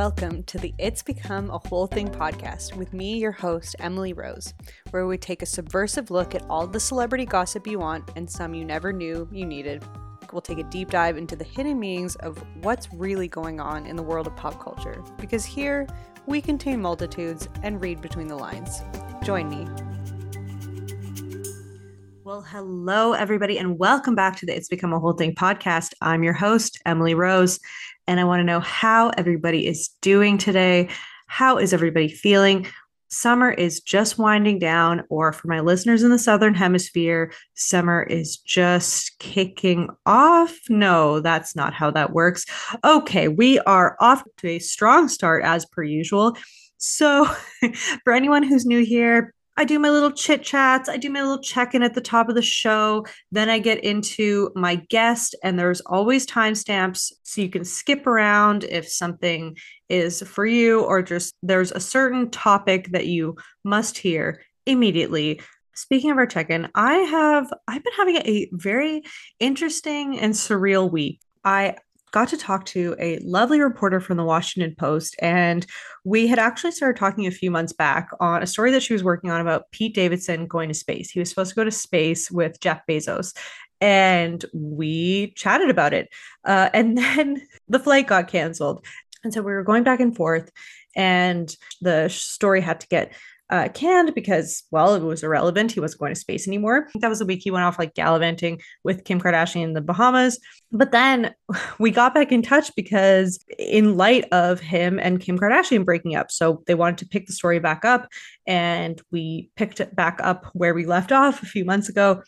Welcome to the It's Become a Whole Thing podcast with me, your host, Emily Rose, where we take a subversive look at all the celebrity gossip you want and some you never knew you needed. We'll take a deep dive into the hidden meanings of what's really going on in the world of pop culture, because here we contain multitudes and read between the lines. Join me. Well, hello, everybody, and welcome back to the It's Become a Whole Thing podcast. I'm your host, Emily Rose and I want to know how everybody is doing today. How is everybody feeling? Summer is just winding down, or for my listeners in the Southern Hemisphere, summer is just kicking off. No, that's not how that works. Okay, we are off to a strong start as per usual. So, for anyone who's new here, I do my little chit chats. I do my little check in at the top of the show. Then I get into my guest, and there's always timestamps so you can skip around if something is for you or just there's a certain topic that you must hear immediately. Speaking of our check in, I have I've been having a very interesting and surreal week. I got to talk to a lovely reporter from the Washington Post. And we had actually started talking a few months back on a story that she was working on about Pete Davidson going to space. He was supposed to go to space with Jeff Bezos. And we chatted about it. Uh, and then the flight got canceled. And so we were going back and forth, and the story had to get uh, canned because, well, it was irrelevant. He wasn't going to space anymore. that was the week he went off like gallivanting with Kim Kardashian in the Bahamas. But then we got back in touch because, in light of him and Kim Kardashian breaking up, so they wanted to pick the story back up. And we picked it back up where we left off a few months ago.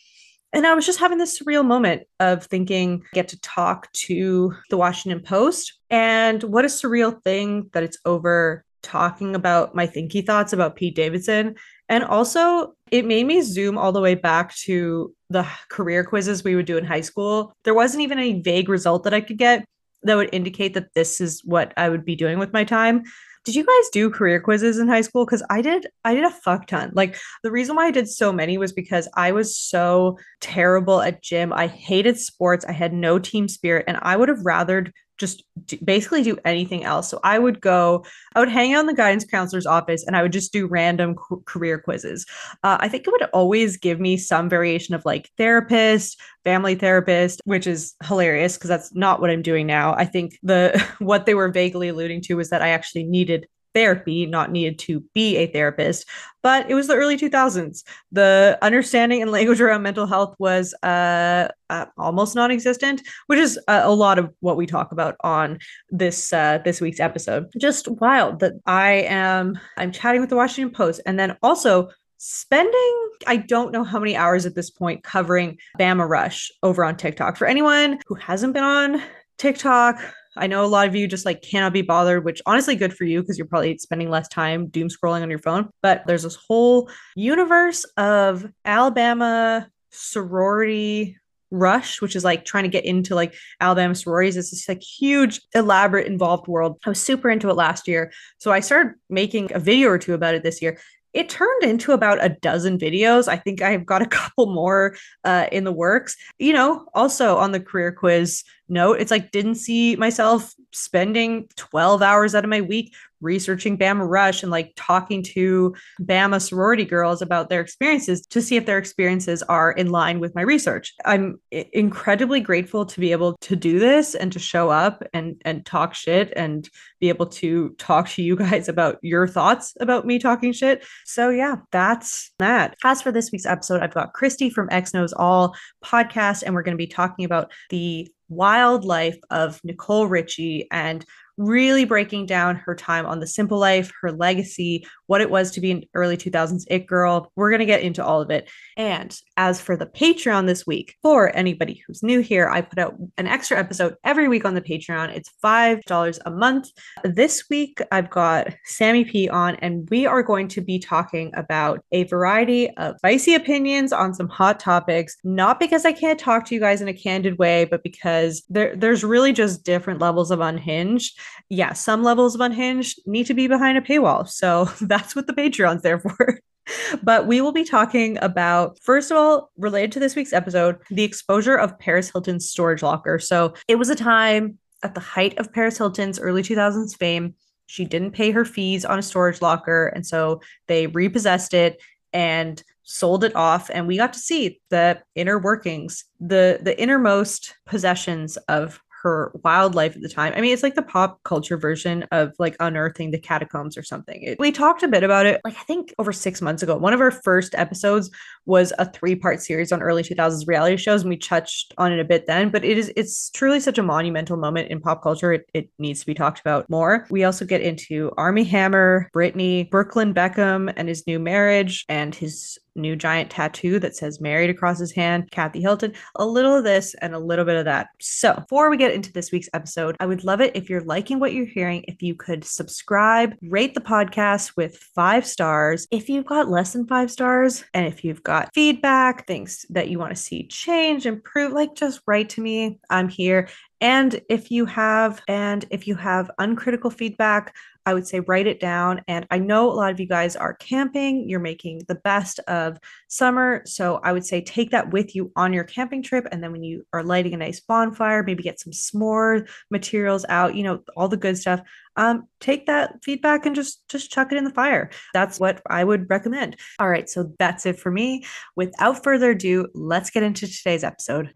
And I was just having this surreal moment of thinking, get to talk to the Washington Post. And what a surreal thing that it's over talking about my thinky thoughts about Pete Davidson. And also, it made me zoom all the way back to the career quizzes we would do in high school. There wasn't even a vague result that I could get that would indicate that this is what I would be doing with my time. Did you guys do career quizzes in high school? Because I did, I did a fuck ton. Like the reason why I did so many was because I was so terrible at gym. I hated sports. I had no team spirit, and I would have rathered just do, basically do anything else. So I would go, I would hang out in the guidance counselor's office and I would just do random career quizzes. Uh, I think it would always give me some variation of like therapist, family therapist, which is hilarious because that's not what I'm doing now. I think the what they were vaguely alluding to was that I actually needed therapy, not needed to be a therapist. But it was the early 2000s. The understanding and language around mental health was uh, uh, almost non-existent, which is a, a, lot of what we talk about on this uh, this week's episode. Just wild that I am I'm chatting with the Washington Post, and then also spending I don't know how many hours at this point covering Bama Rush over on TikTok. For anyone who hasn't been on TikTok I know a lot of you just like cannot be bothered, which honestly good for you because you're probably spending less time doom scrolling on your phone. But there's this whole universe of Alabama sorority rush which is like trying to get into like alabama sororities. It's this like huge elaborate involved world. I was super into it last year so i started making a video or two about it this year it turned into about a dozen videos. I think I've got a couple more uh, in the works. You know, also on the career quiz note, it's like didn't see myself spending 12 hours out of my week researching Bama Rush and like talking to Bama sorority girls about their experiences to see if their experiences are in line with my research. I'm incredibly grateful to be able to do this and to show up and and talk shit and be able to talk to you guys about your thoughts about me talking shit. So yeah, that's that. As for this week's episode, I've got Christy from X Knows All podcast and we're going to be talking about the wildlife of Nicole Richie and really breaking down her time on The Simple Life, her legacy, what it was to be an early 2000s It Girl. We're going to get into all of it. And as for the Patreon this week, for anybody who's new here, I put out an extra episode every week on the Patreon. It's $5 a month. This week, I've got Sammy P on, and we are going to be talking about a variety of spicy opinions on some hot topics, not because I can't talk to you guys in a candid way, but because there, there's really just different levels of unhinged yeah, some levels of unhinged need to be behind a paywall. So that's what the Patreon's there for. but we will be talking about, first of all, related to this week's episode, the exposure of Paris Hilton's storage locker. So it was a time at the height of Paris Hilton's early 2000s fame she didn't pay her fees on a storage locker. And so they repossessed it and sold it off and we got to see the inner workings the the innermost possessions of her wildlife at the time. I mean, it's like the pop culture version of like unearthing the catacombs or something. It, we talked a bit about it, like I think over six months ago. One of our first episodes was a three part series on early 2000s reality shows, and we touched on it a bit then. But it is it's truly such a monumental moment in pop culture. It, it needs to be talked about more. We also get into Armie Hammer, Britney, Brooklyn Beckham, and his new marriage, and his new giant tattoo that says married across his hand, Kathy Hilton, a little of this and a little bit of that. So, before we get into this week's episode, I would love it if you're liking what you're hearing, if you could subscribe, rate the podcast with five stars. If you've got less than five stars, and if you've got feedback, things that you want to see change, improve, like just write to me. I'm here. And if you have, and if you have uncritical feedback, I would say write it down. And I know a lot of you guys are camping, you're making the best of summer. So I would say take that with you on your camping trip. And then when you are lighting a nice bonfire, maybe get some s'more materials out, you know, all the good stuff. Um, take that feedback and just just chuck it in the fire. That's what I would recommend. All right, so that's it for me. Without further ado, let's get into today's episode.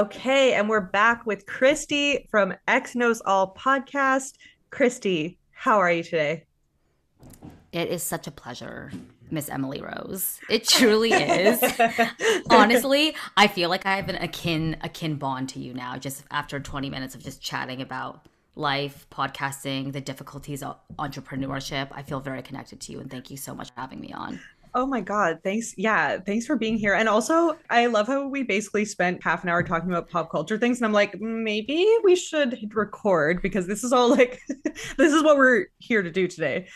Okay, and we're back with Christy from X Knows All podcast. Christy, how are you today? It is such a pleasure, Miss Emily Rose. It truly is. Honestly, I feel like I have an akin akin bond to you now, just after 20 minutes of just chatting about life, podcasting, the difficulties of entrepreneurship. I feel very connected to you, and thank you so much for having me on. Oh my God. Thanks. Yeah. Thanks for being here. And also, I love how we basically spent half an hour talking about pop culture things. And I'm like, maybe we should record because this is all like, this is what we're here to do today.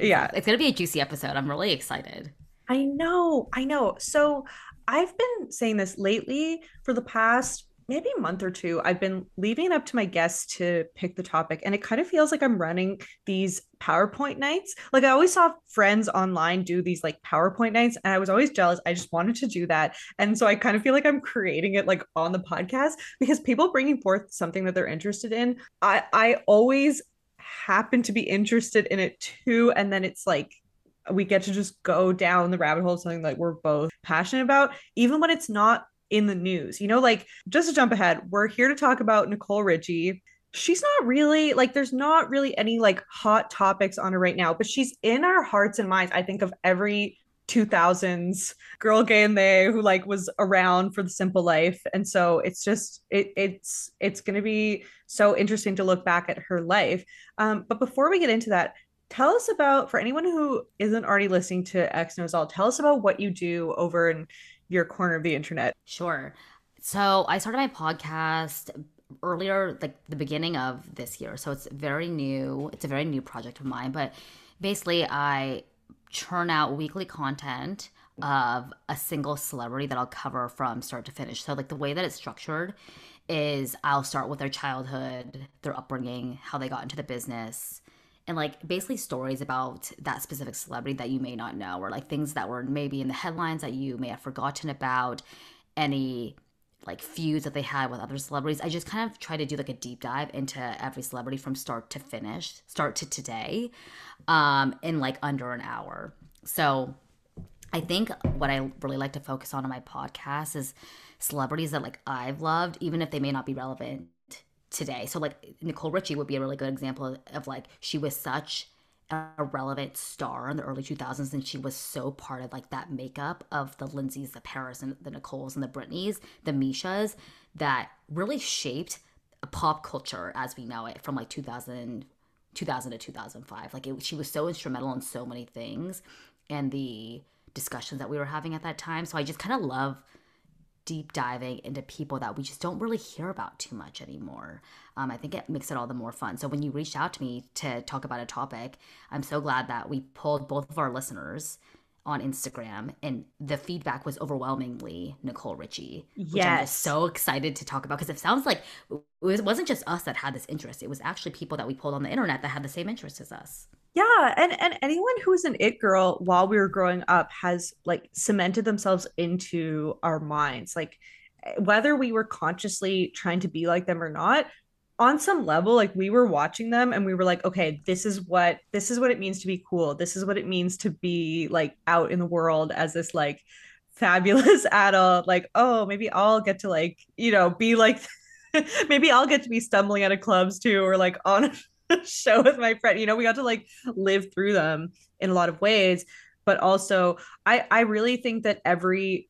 Yeah. It's going to be a juicy episode. I'm really excited. I know. I know. So I've been saying this lately for the past maybe a month or two, I've been leaving it up to my guests to pick the topic. And it kind of feels like I'm running these PowerPoint nights. Like I always saw friends online do these like PowerPoint nights, and I was always jealous. I just wanted to do that. And so I kind of feel like I'm creating it like on the podcast because people bringing forth something that they're interested in, I, I always happen to be interested in it too. And then it's like, we get to just go down the rabbit hole, something like we're both passionate about, even when it's not in the news. You know, like just to jump ahead, we're here to talk about Nicole Richie. She's not really like there's not really any like hot topics on her right now, but she's in our hearts and minds. I think of every 2000s girl gay and they who like was around for the simple life and so it's just it it's it's going to be so interesting to look back at her life um but before we get into that tell us about for anyone who isn't already listening to x knows all tell us about what you do over in your corner of the internet. Sure. So I started my podcast earlier, like the beginning of this year. So it's very new. It's a very new project of mine. But basically, I churn out weekly content of a single celebrity that I'll cover from start to finish. So, like the way that it's structured is I'll start with their childhood, their upbringing, how they got into the business, and like basically stories about that specific celebrity that you may not know or like things that were maybe in the headlines that you may have forgotten about any like feuds that they had with other celebrities. I just kind of try to do like a deep dive into every celebrity from start to finish start to today um in like under an hour. So i think what i really like to focus on in my podcast is celebrities that like i've loved even if they may not be relevant today. So like Nicole Richie would be a really good example of, of like she was such a relevant star in the early 2000s and she was so part of like that makeup of the Lindsays, the Paris and the Nicoles and the Britneys, the Mischas that really shaped pop culture as we know it from like 2000 2000 to 2005 like it, she was so instrumental in so many things and the discussions that we were having at that time so i just kind of love deep diving into people that we just don't really hear about too much anymore. Um, I think it makes it all the more fun. So when you reached out to me to talk about a topic, I'm so glad that we pulled both of our listeners on Instagram, and the feedback was overwhelmingly Nicole Richie. Which yes. I'm just so excited to talk about because it sounds like it wasn't just us that had this interest. It was actually people that we pulled on the internet that had the same interest as us. Yeah, and and anyone who was an it girl while we were growing up has like cemented themselves into our minds. Like eh, whether we were consciously trying to be like them or not on some level like we were watching them and we were like okay this is what this is what it means to be cool. This is what it means to be like out in the world as this like fabulous adult. Like oh maybe i'll get to like you know be like maybe i'll get to be stumbling out of clubs too or like on a show with my friend. You know we got to like live through them in a lot of ways. But also i i really think that every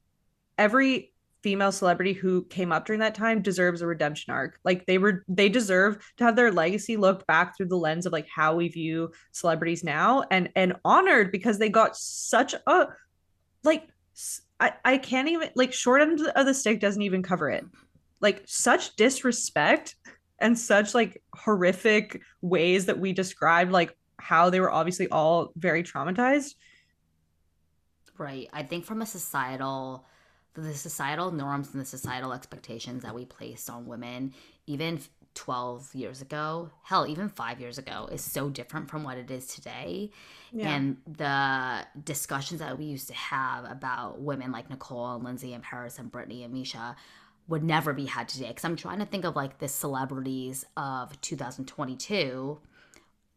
every female celebrity who came up during that time deserves a redemption arc. Like they were they deserve to have their legacy looked back through the lens of like how we view celebrities now and and honored because they got such a like I, I can't even like short end of the stick doesn't even cover it. Like such disrespect and such like horrific ways that we described like how they were obviously all very traumatized. Right. I think from a societal the societal norms and the societal expectations that we placed on women, even 12 years ago, hell, even five years ago, is so different from what it is today. Yeah. And the discussions that we used to have about women like Nicole and Lindsay and Paris and Britney and Mischa would never be had today. Because I'm trying to think of like the celebrities of 2022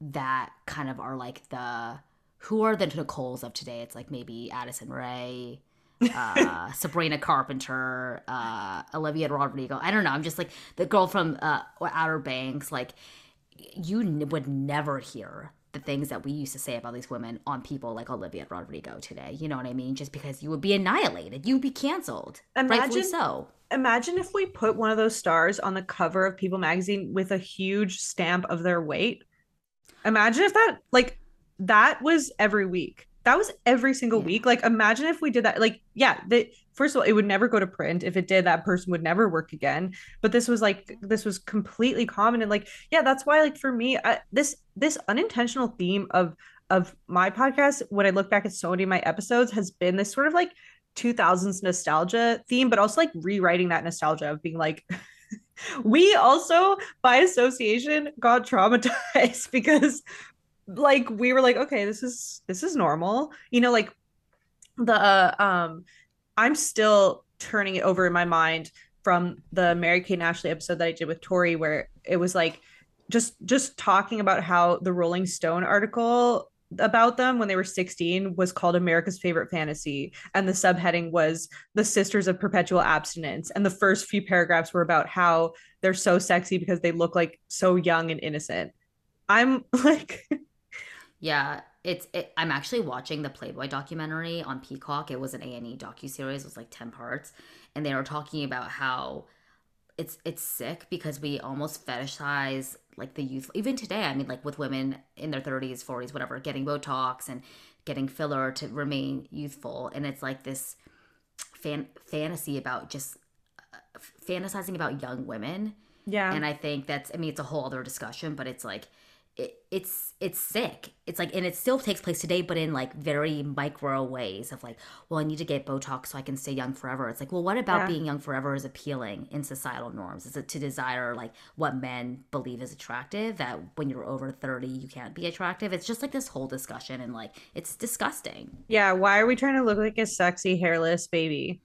that kind of are like the who are the Nicoles of today? It's like maybe Addison Rae, uh, Sabrina Carpenter, uh, Olivia Rodrigo. I don't know. I'm just like the girl from uh, Outer Banks. Like you n- would never hear the things that we used to say about these women on people like Olivia Rodrigo today. You know what I mean? Just because you would be annihilated, you'd be canceled. Imagine, rightfully so. Imagine if we put one of those stars on the cover of People magazine with a huge stamp of their weight. Imagine if that like that was every week that was every single yeah. week. Like imagine if we did that. Like yeah, the first of all, it would never go to print. If it did, that person would never work again. But this was like this was completely common and like yeah, that's why like for me, I, this this unintentional theme of of my podcast when I look back at so many of my episodes has been this sort of like 2000s nostalgia theme, but also like rewriting that nostalgia of being like we also by association got traumatized because like we were like okay this is this is normal you know like the uh, um i'm still turning it over in my mind from the mary kate ashley episode that i did with tori where it was like just just talking about how the rolling stone article about them when they were 16 was called America's Favorite Fantasy. And the subheading was The Sisters of Perpetual Abstinence. And the first few paragraphs were about how they're so sexy because they look like so young and innocent. I'm like, yeah, it's. It, I'm actually watching the Playboy documentary on Peacock. It was an A and E docu series. It was like ten parts, and they were talking about how it's it's sick because we almost fetishize like the youth. Even today, I mean, like with women in their 30s, 40s, whatever, getting Botox and getting filler to remain youthful, and it's like this fan fantasy about just uh, fantasizing about young women. Yeah, and I think that's. I mean, it's a whole other discussion, but it's like it, it's it's sick. It's like and it still takes place today, but in like very micro ways of like, well, I need to get Botox so I can stay young forever. It's like, well, what about yeah. being young forever is appealing in societal norms? Is it to desire like what men believe is attractive? That when you're over thirty, you can't be attractive. It's just like this whole discussion, and like it's disgusting. Yeah, why are we trying to look like a sexy hairless baby?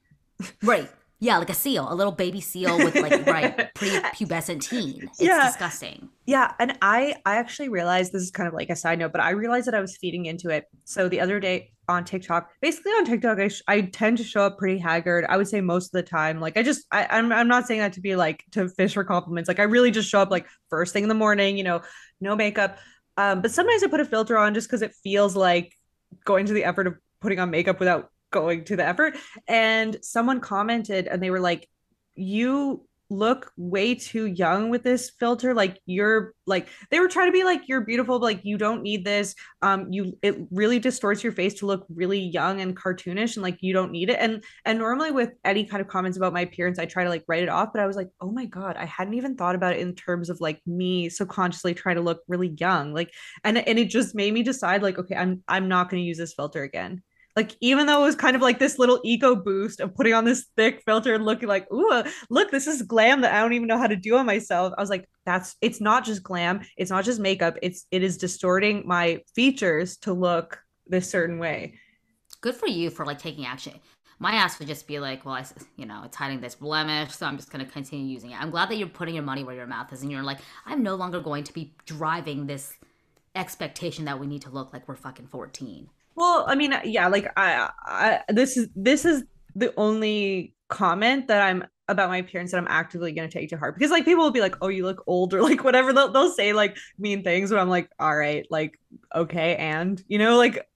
Right. Yeah, like a seal, a little baby seal with like right pre-pubescent teen. It's yeah. disgusting. Yeah, and I I actually realized this is kind of like a side note, but I realized that I was feeding into it. So the other day on TikTok, basically on TikTok, I, sh- I tend to show up pretty haggard. I would say most of the time. Like I just I, I'm I'm not saying that to be like to fish for compliments. Like I really just show up like first thing in the morning, you know, no makeup. Um, but sometimes I put a filter on just because it feels like going to the effort of putting on makeup without going to the effort. And someone commented and they were like, You look way too young with this filter. Like you're like they were trying to be like you're beautiful but like you don't need this. Um you it really distorts your face to look really young and cartoonish and like you don't need it. And and normally with any kind of comments about my appearance i try to like write it off but i was like oh my god i hadn't even thought about it in terms of like me subconsciously trying to look really young. Like and and it just made me decide like okay i'm i'm not going to use this filter again like even though it was kind of like this little ego boost of putting on this thick filter and looking like ooh uh, look this is glam that i don't even know how to do on myself i was like that's it's not just glam it's not just makeup it's it is distorting my features to look this certain way good for you for like taking action My ass would just be like, well, I, you know, it's hiding this blemish, so I'm just going to continue using it. I'm glad that you're putting your money where your mouth is, and you're like, I'm no longer going to be driving this expectation that we need to look like we're fucking 14. Well, I mean, yeah, like I, I this is this is the only comment that I'm about my appearance that I'm actively going to take to heart because like people will be like, "Oh, you look old," or like whatever. They'll they'll say like mean things, but I'm like, "All right, like okay," and you know, like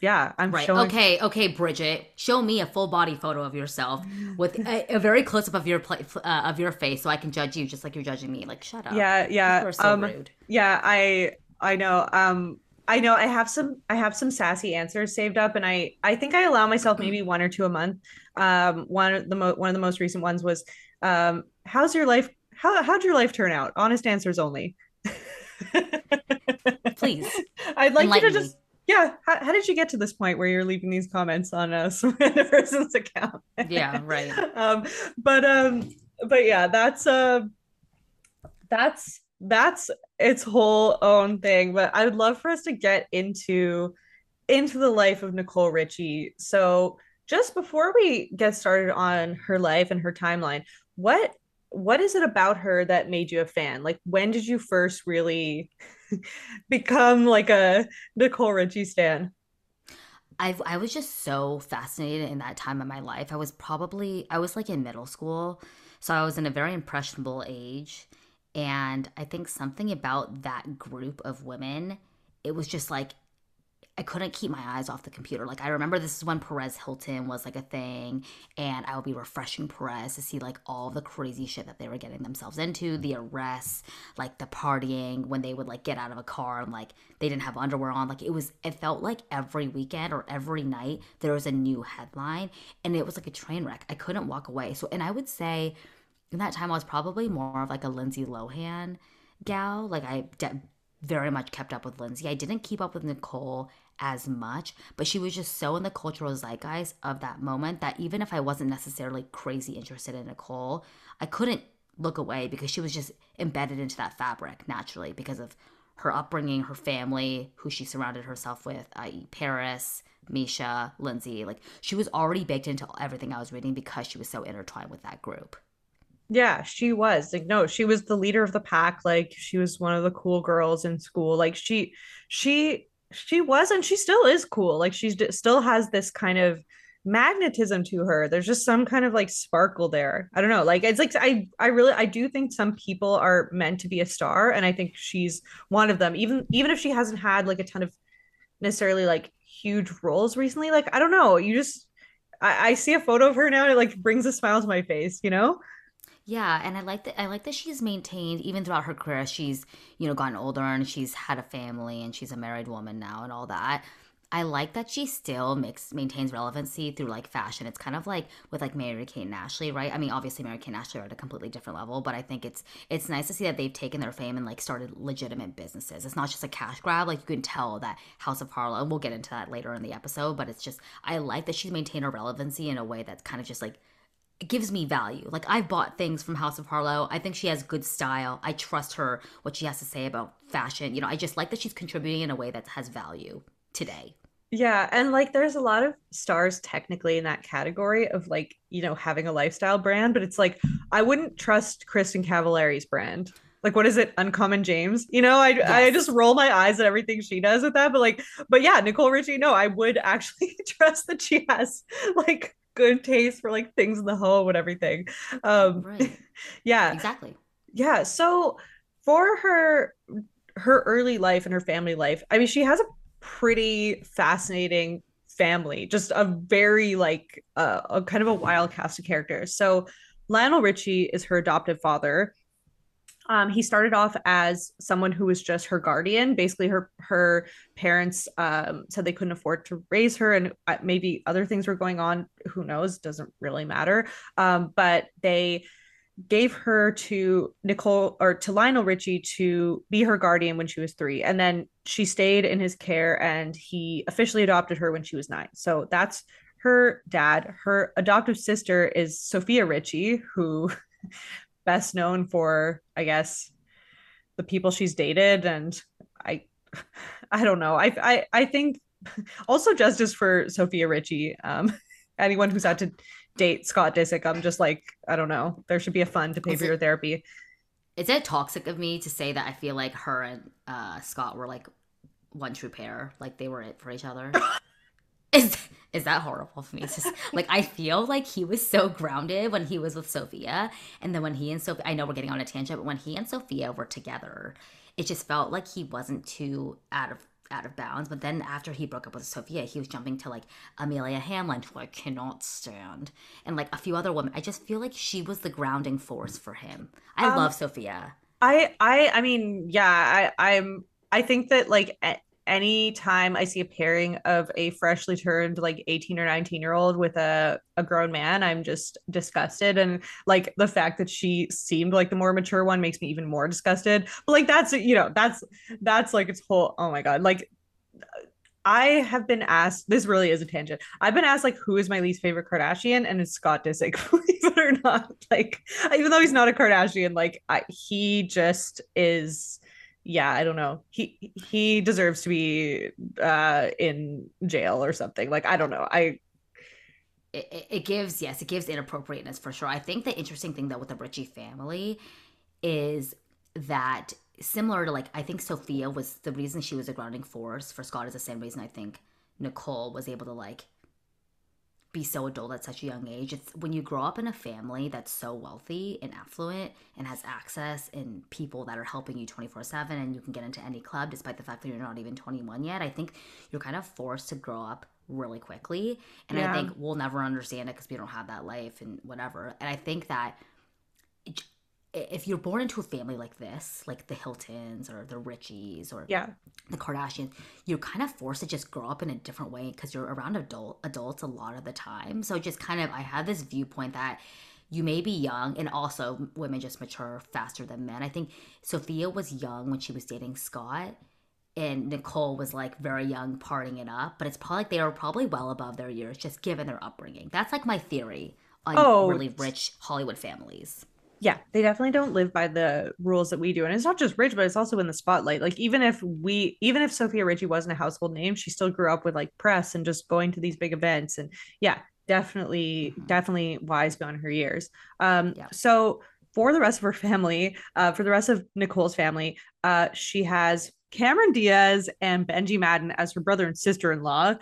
yeah, I'm right. showing. Okay, okay, Bridget, show me a full body photo of yourself with a, a very close up of your pla- uh, of your face, so I can judge you just like you're judging me. Like, shut up. Yeah, yeah. You're so um, rude. Yeah, I I know. Um, I know I have some I have some sassy answers saved up, and I I think I allow myself maybe one or two a month. Um, one of the mo- one of the most recent ones was, um, how's your life? How how'd your life turn out? Honest answers only. Please, I'd like you to just yeah. How, how did you get to this point where you're leaving these comments on a random person's account? Yeah, right. um, but um, but yeah, that's uh, that's that's its whole own thing. But I would love for us to get into into the life of Nicole Richie. So just before we get started on her life and her timeline, what what is it about her that made you a fan? Like when did you first really become like a Nicole Richie stan? I I was just so fascinated in that time of my life. I was probably I was like in middle school, so I was in a very impressionable age, and I think something about that group of women, it was just like I couldn't keep my eyes off the computer. Like I remember this is when Perez Hilton was like a thing, and I would be refreshing Perez to see like all the crazy shit that they were getting themselves into, the arrests, like the partying when they would like get out of a car and like they didn't have underwear on. Like it was it felt like every weekend or every night there was a new headline and it was like a train wreck. I couldn't walk away. So and I would say in that time I was probably more of like a Lindsay Lohan gal. Like I de- very much kept up with Lindsay. I didn't keep up with Nicole as much, but she was just so in the cultural zeitgeist of that moment that even if I wasn't necessarily crazy interested in Nicole, I couldn't look away because she was just embedded into that fabric naturally because of her upbringing, her family, who she surrounded herself with, i.e., Paris, Mischa, Lindsay. Like she was already baked into everything I was reading because she was so intertwined with that group. Yeah, she was. Like no, she was the leader of the pack. Like she was one of the cool girls in school. Like she she she was and she still is cool. Like she still has this kind of magnetism to her. There's just some kind of like sparkle there. I don't know. Like it's like I I really I do think some people are meant to be a star and I think she's one of them. Even even if she hasn't had like a ton of necessarily like huge roles recently, like I don't know. You just I, I see a photo of her now and it like brings a smile to my face, you know? Yeah, and I like that. I like that she's maintained even throughout her career. She's you know gotten older and she's had a family and she's a married woman now and all that. I like that she still makes maintains relevancy through like fashion. It's kind of like with like Mary Kate and Ashley, right? I mean, obviously Mary Kate and Ashley are at a completely different level, but I think it's it's nice to see that they've taken their fame and like started legitimate businesses. It's not just a cash grab. Like you can tell that House of Harlow, and we'll get into that later in the episode, but it's just I like that she's maintained her relevancy in a way that's kind of just like gives me value. Like I've bought things from House of Harlow. I think she has good style. I trust her what she has to say about fashion. You know, I just like that she's contributing in a way that has value today. Yeah, and like there's a lot of stars technically in that category of like, you know, having a lifestyle brand, but it's like I wouldn't trust Kristin Cavallari's brand. Like what is it? Uncommon James. You know, I yes. I just roll my eyes at everything she does with that, but like but yeah, Nicole Richie, no, I would actually trust that she has like good taste for like things in the home and everything. Um right. yeah. Exactly. Yeah. So for her her early life and her family life, I mean, she has a pretty fascinating family, just a very like uh, a kind of a wild cast of characters. So Lionel Richie is her adoptive father. Um, he started off as someone who was just her guardian. Basically, her her parents um, said they couldn't afford to raise her, and uh, maybe other things were going on. Who knows? Doesn't really matter. Um, but they gave her to Nicole or to Lionel Richie to be her guardian when she was three. And then she stayed in his care and he officially adopted her when she was nine. So that's her dad. Her adoptive sister is Sofia Richie, who best known for, I guess, the people she's dated. And I I don't know. I I I think also justice for Sofia Richie. Um anyone who's had to date Scott Disick, I'm just like, I don't know. There should be a fund to pay for your therapy. Is it toxic of me to say that I feel like her and uh, Scott were like one true pair, like they were it for each other? Is is that horrible for me? It's just like I feel like he was so grounded when he was with Sofia, and then when he and Sofia, I know we're getting on a tangent, but when he and Sofia were together, it just felt like he wasn't too out of out of bounds. But then after he broke up with Sofia, he was jumping to like Amelia Hamlin, who I cannot stand, and like a few other women. I just feel like she was the grounding force for him. I Um, love Sofia. I I I mean, yeah, I I'm I think that like a- any time I see a pairing of a freshly turned like 18 or 19 year old with a a grown man, I'm just disgusted and like the fact that she seemed like the more mature one makes me even more disgusted. But like that's you know, that's that's like its whole oh my god. Like I have been asked, this really is a tangent. I've been asked like who is my least favorite Kardashian, and it's Scott Disick, believe it or not. Like, even though he's not a Kardashian, like I, he just is yeah, I don't know. He he deserves to be uh in jail or something. Like, I don't know. I it, it- gives yes it gives inappropriateness for sure i think the interesting thing though with the richie family is that similar to like i think sofia was the reason she was a grounding force for scott is the same reason i think nicole was able to like be so adult at such a young age. It's when you grow up in a family that's so wealthy and affluent and has access and people that are helping you 24-7 and you can get into any club despite the fact that you're not even 21 yet i think you're kind of forced to grow up really quickly. And Yeah. i think we'll never understand it because we don't have that life and whatever. And i think that if you're born into a family like this like the hiltons or the richies or yeah. the Kardashians, you're kind of forced to just grow up in a different way because you're around adult adults a lot of the time. So just kind of, I have this viewpoint that you may be young, and also women just mature faster than men. I think Sofia was young when she was dating Scott, and Nicole was like very young, parting it up. But it's probably like they were probably well above their years, just given their upbringing. That's like my theory on Oh, really rich Hollywood families. Yeah, they definitely don't live by the rules that we do. And it's not just Rich, but it's also in the spotlight. Like even if we even if Sofia Richie wasn't a household name, she still grew up with like press and just going to these big events. And yeah, definitely, Mhm. definitely wise beyond her years. Um, Yeah. so for the rest of her family, uh, for the rest of Nicole's family, uh, she has Cameron Diaz and Benji Madden as her brother and sister-in-law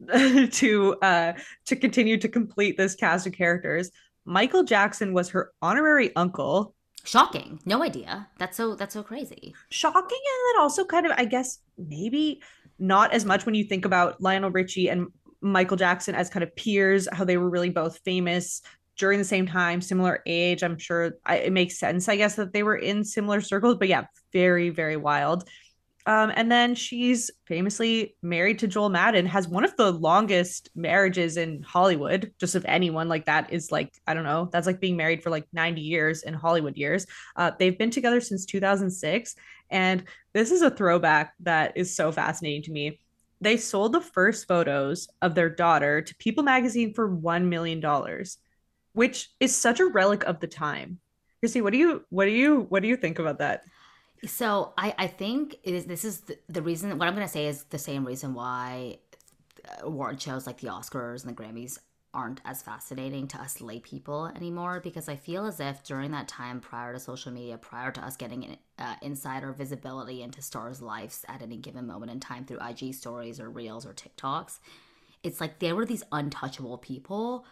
to uh to continue to complete this cast of characters. Michael Jackson was her honorary uncle. Shocking. No idea. That's so that's so crazy. Shocking, and then also kind of, I guess, maybe not as much when you think about Lionel Richie and Michael Jackson as kind of peers, how they were really both famous during the same time, similar age. I'm sure I, it makes sense, I guess, that they were in similar circles, but yeah, very, very wild. Um, and then she's famously married to Joel Madden, has one of the longest marriages in Hollywood, just of anyone like that is like, I don't know, that's like being married for like 90 years in Hollywood years. Uh, they've been together since 2006. And this is a throwback that is so fascinating to me. They sold the first photos of their daughter to People magazine for $1 million, which is such a relic of the time. Chrissy, what do you what do you what do you think about that? So I, I think is, this is the, the reason. What I'm going to say is the same reason why uh, award shows like the Oscars and the Grammys aren't as fascinating to us lay people anymore. Because I feel as if during that time prior to social media, prior to us getting uh, insider visibility into stars' lives at any given moment in time through IG stories or reels or TikToks, it's like there were these untouchable people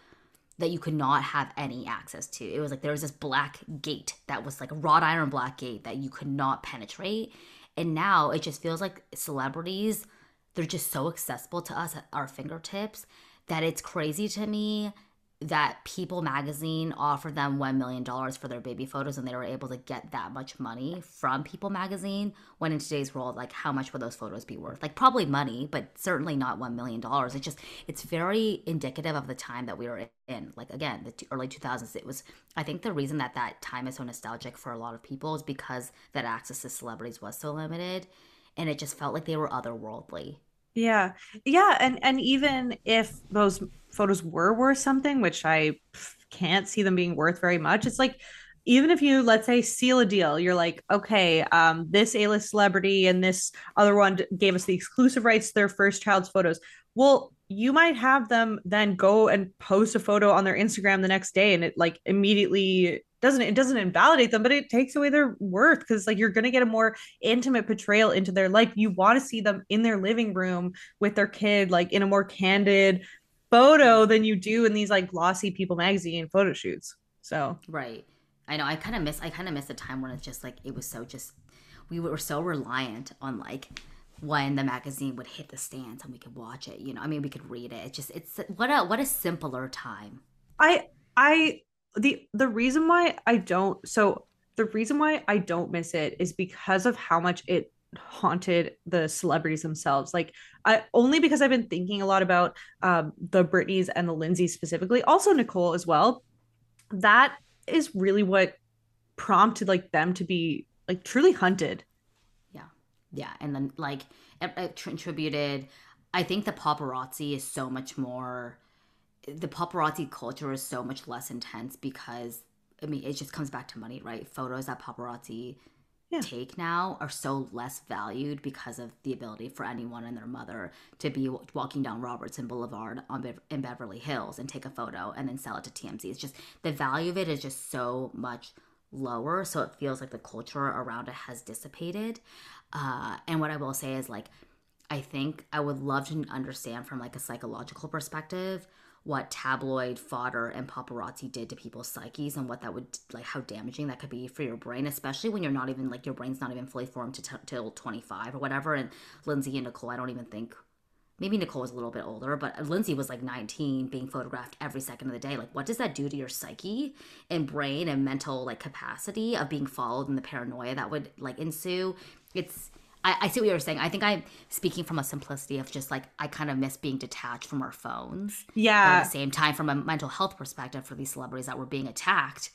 that you could not have any access to. It was like there was this black gate that was like a wrought iron black gate that you could not penetrate. And now it just feels like celebrities, they're just so accessible to us at our fingertips that it's crazy to me that People magazine offered them $1 million for their baby photos and they were able to get that much money from People magazine. When in today's world, like how much would those photos be worth? Like probably money, but certainly not $1 million. It's just, it's very indicative of the time that we were in. Like again, the early 2000s, it was, I think the reason that that time is so nostalgic for a lot of people is because that access to celebrities was so limited and it just felt like they were otherworldly. Yeah. Yeah, and and even if those photos were worth something, which I can't see them being worth very much, it's like even if you let's say seal a deal, you're like, okay, um, this A-list celebrity and this other one gave us the exclusive rights to their first child's photos. Well, you might have them then go and post a photo on their Instagram the next day and it like immediately doesn't it doesn't invalidate them but it takes away their worth because like you're going to get a more intimate portrayal into their life you want to see them in their living room with their kid like in a more candid photo than you do in these like glossy people magazine photo shoots so. Right. I know i kind of miss i kind of miss the time when it's just like it was so just we were so reliant on like when the magazine would hit the stands and we could watch it you know i mean we could read it. It's just it's what a what a simpler time. I i the the reason why i don't so the reason why i don't miss it is because of how much it haunted the celebrities themselves. Like i only because i've been thinking a lot about um the britneys and the lindsays specifically also nicole as well that is really what prompted like them to be like truly hunted. Yeah. Yeah. and then like contributed i think the paparazzi is so much more the paparazzi culture is so much less intense because i mean it just comes back to money right? Photos that paparazzi yeah. take now are so less valued because of the ability for anyone and their mother to be walking down Robertson Boulevard on Be- in Beverly Hills and take a photo and then sell it to TMZ. It's just the value of it is just so much lower, so it feels like the culture around it has dissipated. Uh, and what I will say is like, I think I would love to understand from like a psychological perspective what tabloid fodder and paparazzi did to people's psyches and what that would like how damaging that could be for your brain especially when you're not even like your brain's not even fully formed to t- till 25 or whatever. And lindsay and nicole i don't even think maybe nicole was a little bit older but lindsay was like 19 being photographed every second of the day. Like what does that do to your psyche and brain and mental like capacity of being followed and the paranoia that would like ensue? It's I, I, see what you're saying. I think I'm speaking from a simplicity of just like I kind of miss being detached from our phones. Yeah. But at the same time, from a mental health perspective, for these celebrities that were being attacked,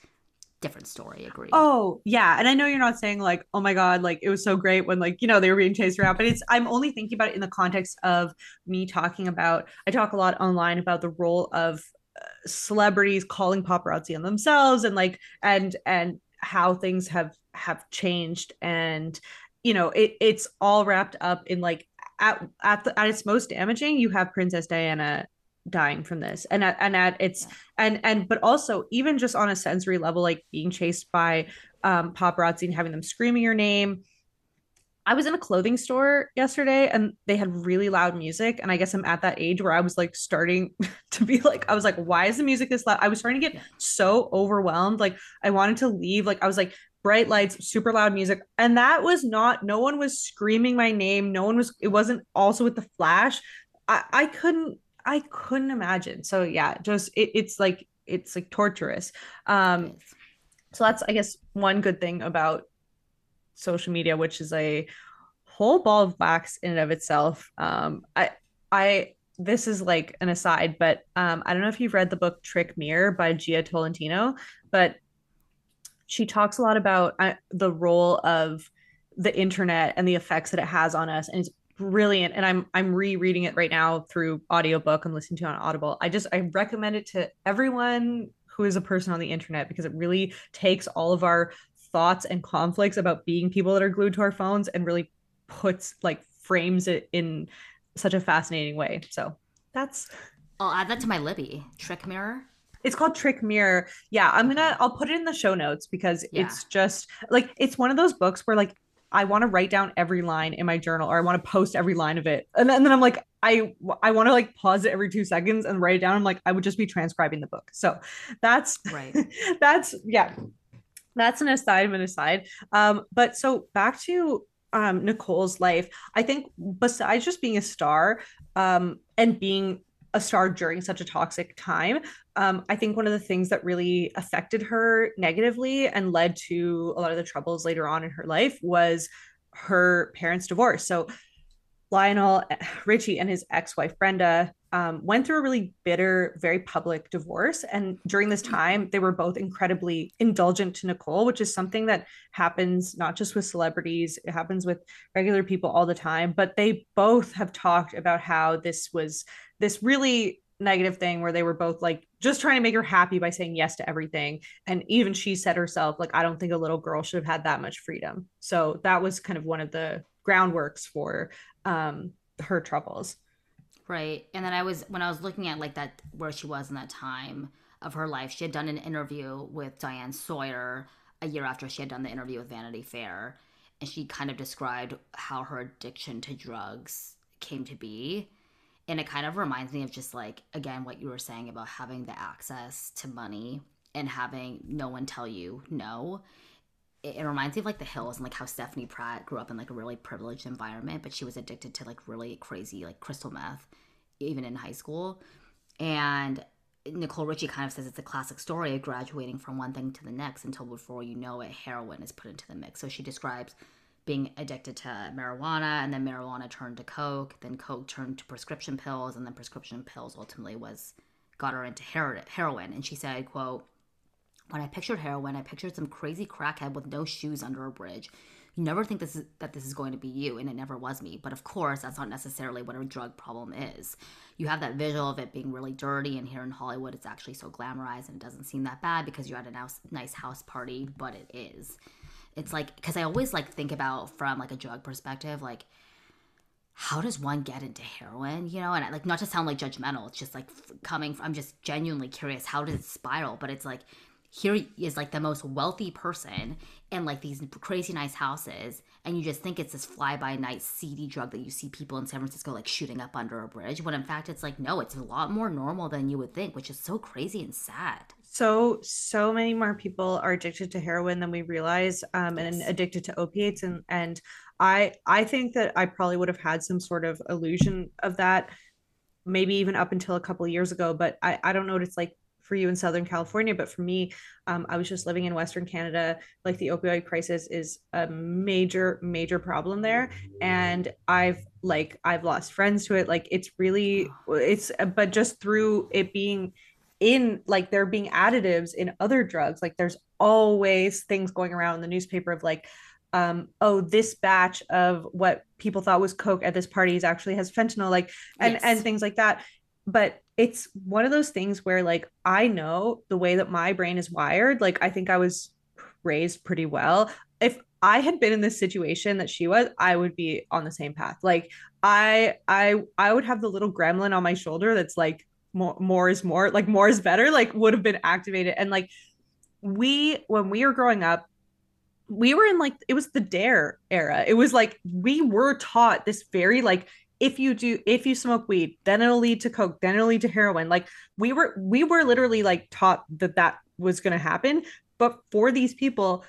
different story. Agree. Oh yeah, and I know you're not saying like, oh my god, like it was so great when like you know they were being chased around, but it's I'm only thinking about it in the context of me talking about. I talk a lot online about the role of uh, celebrities calling paparazzi on themselves and like and and how things have have changed and you know it it's all wrapped up in like at at the at its most damaging you have princess diana dying from this and at, and at its and and but also even just on a sensory level like being chased by um paparazzi and having them screaming your name I was in a clothing store yesterday and they had really loud music. And I guess I'm at that age where I was like starting to be like, I was like, why is the music this loud? I was starting to get so overwhelmed. Like, I wanted to leave. Like, I was like, bright lights, super loud music. And that was not, no one was screaming my name. No one was, it wasn't also with the flash. I, I couldn't, I couldn't imagine. So yeah, just, it, it's like, it's like torturous. Um, so that's, I guess, one good thing about social media, which is a whole ball of wax in and of itself. Um, I, I, this is like an aside, but um, I don't know if you've read the book Trick Mirror by Jia Tolentino, but she talks a lot about uh, the role of the internet and the effects that it has on us and it's brilliant and i'm i'm rereading it right now through audiobook and listening to on audible. I just i recommend it to everyone who is a person on the internet because it really takes all of our thoughts and conflicts about being people that are glued to our phones and really puts like frames it in such a fascinating way. So that's i'll add that to my libby. Trick mirror it's called Trick Mirror. Yeah, I'm gonna I'll put it in the show notes because yeah. it's just like it's one of those books where like I want to write down every line in my journal or I want to post every line of it. And then, and then I'm like, I I want to like pause it every two seconds and write it down. I'm like, I would just be transcribing the book. So that's right. that's yeah. That's an aside of an aside. Um, but so back to um Nicole's life. I think besides just being a star, um, and being a star during such a toxic time. Um, I think one of the things that really affected her negatively and led to a lot of the troubles later on in her life was her parents' divorce. So Lionel Richie and his ex-wife Brenda um, went through a really bitter, very public divorce, and during this time, they were both incredibly indulgent to Nicole, which is something that happens not just with celebrities; it happens with regular people all the time. But they both have talked about how this was this really negative thing where they were both like just trying to make her happy by saying yes to everything and even she said herself like i don't think a little girl should have had that much freedom so that was kind of one of the groundworks for um her troubles Right. And then I was when I was looking at like that where she was in that time of her life, she had done an interview with Diane Sawyer a year after she had done the interview with Vanity Fair, and she kind of described how her addiction to drugs came to be. And it kind of reminds me of just like again what you were saying about having the access to money and having no one tell you no. It, it reminds me of like the hills and like how Stephanie Pratt grew up in like a really privileged environment, but she was addicted to like really crazy like crystal meth even in high school. And Nicole Richie kind of says it's a classic story of graduating from one thing to the next until before you know it, heroin is put into the mix. So she describes being addicted to marijuana, and then marijuana turned to coke, then coke turned to prescription pills, and then prescription pills ultimately was got her into heroin. And she said, "quote When I pictured heroin, I pictured some crazy crackhead with no shoes under a bridge." You never think this is that this is going to be you, and it never was me. But of course, that's not necessarily what a drug problem is you have that visual of it being really dirty and here in hollywood it's actually so glamorized and it doesn't seem that bad because you're at a nice house party but it is it's like because i always like think about from like a drug perspective like how does one get into heroin you know? And like not to sound like judgmental it's just like coming from, i'm just genuinely curious how does it spiral but it's like here is like the most wealthy person in like these crazy nice houses and you just think it's this fly by night seedy drug that you see people in San Francisco like shooting up under a bridge when in fact it's like no it's a lot more normal than you would think which is so crazy and sad so so many more people are addicted to heroin than we realize um, and yes. addicted to opiates and and I I think that I probably would have had some sort of illusion of that maybe even up until a couple years ago but I I don't know what it's like for you in Southern California, but for me, um, I was just living in Western Canada. Like the opioid crisis is a major, major problem there, and I've like I've lost friends to it. Like it's really it's, but just through it being in like there being additives in other drugs, like there's always things going around in the newspaper of like um, oh, this batch of what people thought was coke at this party is actually has fentanyl, like and yes. and things like that. But it's one of those things where like I know the way that my brain is wired, like I think I was raised pretty well. If I had been in this situation that she was, I would be on the same path. Like I I I would have the little gremlin on my shoulder that's like more more is more, like more is better, like would have been activated. And like we when we were growing up, we were in like it was the dare era. It was like we were taught this very like if you do if you smoke weed then it'll lead to coke then it'll lead to heroin like we were we were literally like taught that that was going to happen but for these people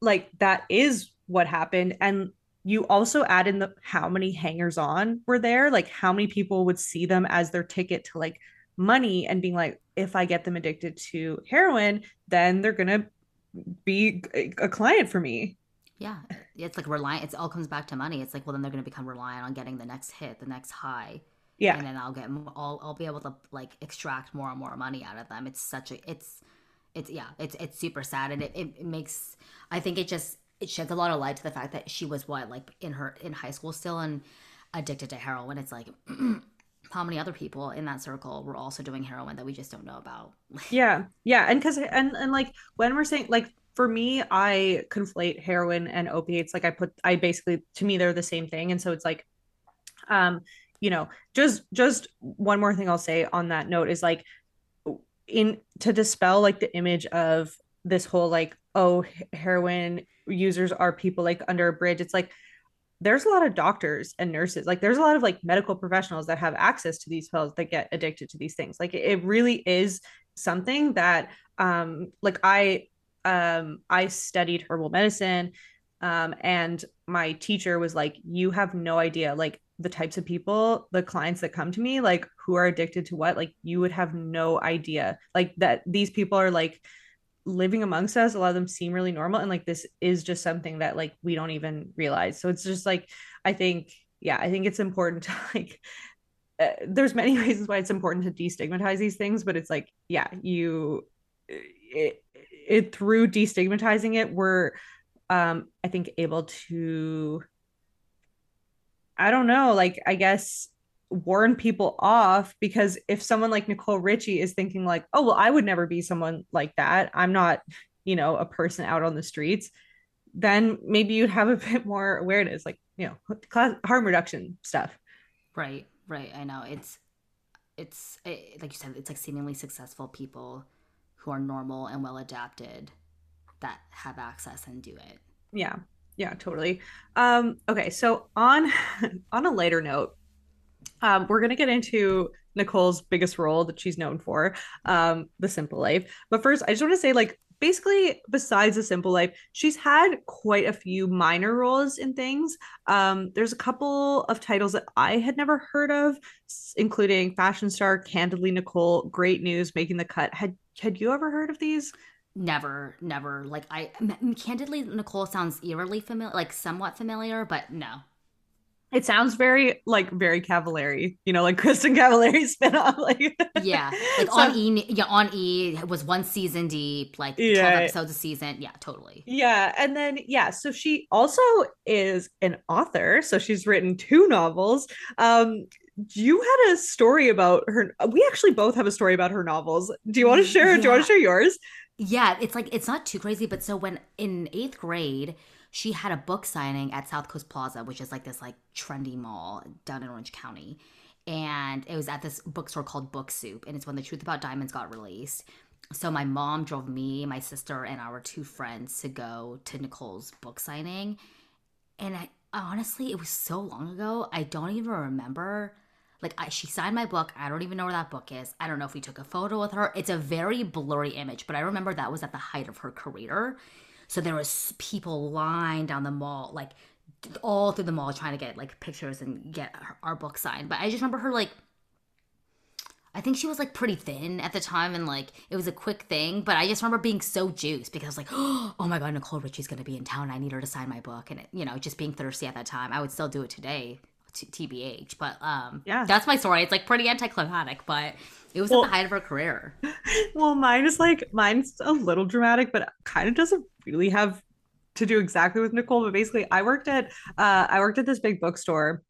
like that is what happened and you also add in the how many hangers on were there like how many people would see them as their ticket to like money and being like if i get them addicted to heroin then they're going to be a client for me yeah, it's like reliant. It all comes back to money. It's like, well, then they're going to become reliant on getting the next hit, the next high. Yeah, and then I'll get, I'll, I'll be able to like extract more and more money out of them. It's such a, it's, it's yeah, it's it's super sad, and it, it makes. I think it just it sheds a lot of light to the fact that she was what like in her in high school still and addicted to heroin. It's like. how many other people in that circle were also doing heroin that we just don't know about yeah yeah and because and and like when we're saying like for me, I conflate heroin and opiates. Like I put, I basically, to me, they're the same thing. And so it's like, um, you know, just, just one more thing I'll say on that note is like, in to dispel like the image of this whole like, oh, heroin users are people like under a bridge. It's like, there's a lot of doctors and nurses like there's a lot of like medical professionals that have access to these pills that get addicted to these things like it really is something that um like i um, I studied herbal medicine. Um, and my teacher was like, You have no idea, like the types of people, the clients that come to me, like who are addicted to what, like you would have no idea. Like that these people are like living amongst us. A lot of them seem really normal. And like this is just something that like we don't even realize. So it's just like, I think, yeah, I think it's important to like, uh, there's many reasons why it's important to destigmatize these things, but it's like, yeah, you, it, it through destigmatizing it, we're um I think able to I don't know, like I guess warn people off because if someone like Nicole Richie is thinking like, oh well, I would never be someone like that. I'm not, you know, a person out on the streets, then maybe you'd have a bit more awareness, like, you know, class, harm reduction stuff. Right, right. I know. It's it's it, like you said, it's like seemingly successful people who are normal and well adapted that have access and do it. Yeah. Yeah, totally. Um, okay, so on on a lighter note, um, we're gonna get into Nicole's biggest role that she's known for, um, The Simple Life. But first, I just want to say, like, basically, besides The Simple Life, she's had quite a few minor roles in things. Um, there's a couple of titles that I had never heard of, including Fashion Star, Candidly Nicole, Great News, Making the Cut. Had had you ever heard of these? Never, never. Like I, candidly, Nicole sounds eerily familiar, like somewhat familiar, but no. It sounds very like very Cavallari, you know, like Kristin Cavallari spinoff. Like yeah, like so, on E, yeah, on E was one season deep, like yeah. twelve episodes a season. Yeah, totally. Yeah, and then yeah, so she also is an author, so she's written two novels. Um, you had a story about her. We actually both have a story about her novels. Do you want to share? Yeah. Do you want to share yours? Yeah, it's like it's not too crazy, but so when in eighth grade, she had a book signing at South Coast Plaza, which is like this like trendy mall down in Orange County. And it was at this bookstore called Book Soup, and it's when The Truth About Diamonds got released. So my mom drove me, my sister, and our two friends to go to Nicole's book signing. And I honestly, it was so long ago, I don't even remember like I, she signed my book. I don't even know where that book is. I don't know if we took a photo with her. It's a very blurry image, but I remember that was at the height of her career. So there was people lined down the mall, like all through the mall, trying to get like pictures and get her, our book signed. But I just remember her like. I think she was like pretty thin at the time and like it was a quick thing, but I just remember being so juiced because like, oh my god, Nicole Richie's gonna be in town. I need her to sign my book, and it, you know, just being thirsty at that time. I would still do it today t- TBH. But um, yeah, that's my story. It's like pretty anticlimactic, but it was well, at the height of her career. Well, mine is like mine's a little dramatic, but kind of doesn't really have to do exactly with Nicole. But basically, I worked at uh, I worked at this big bookstore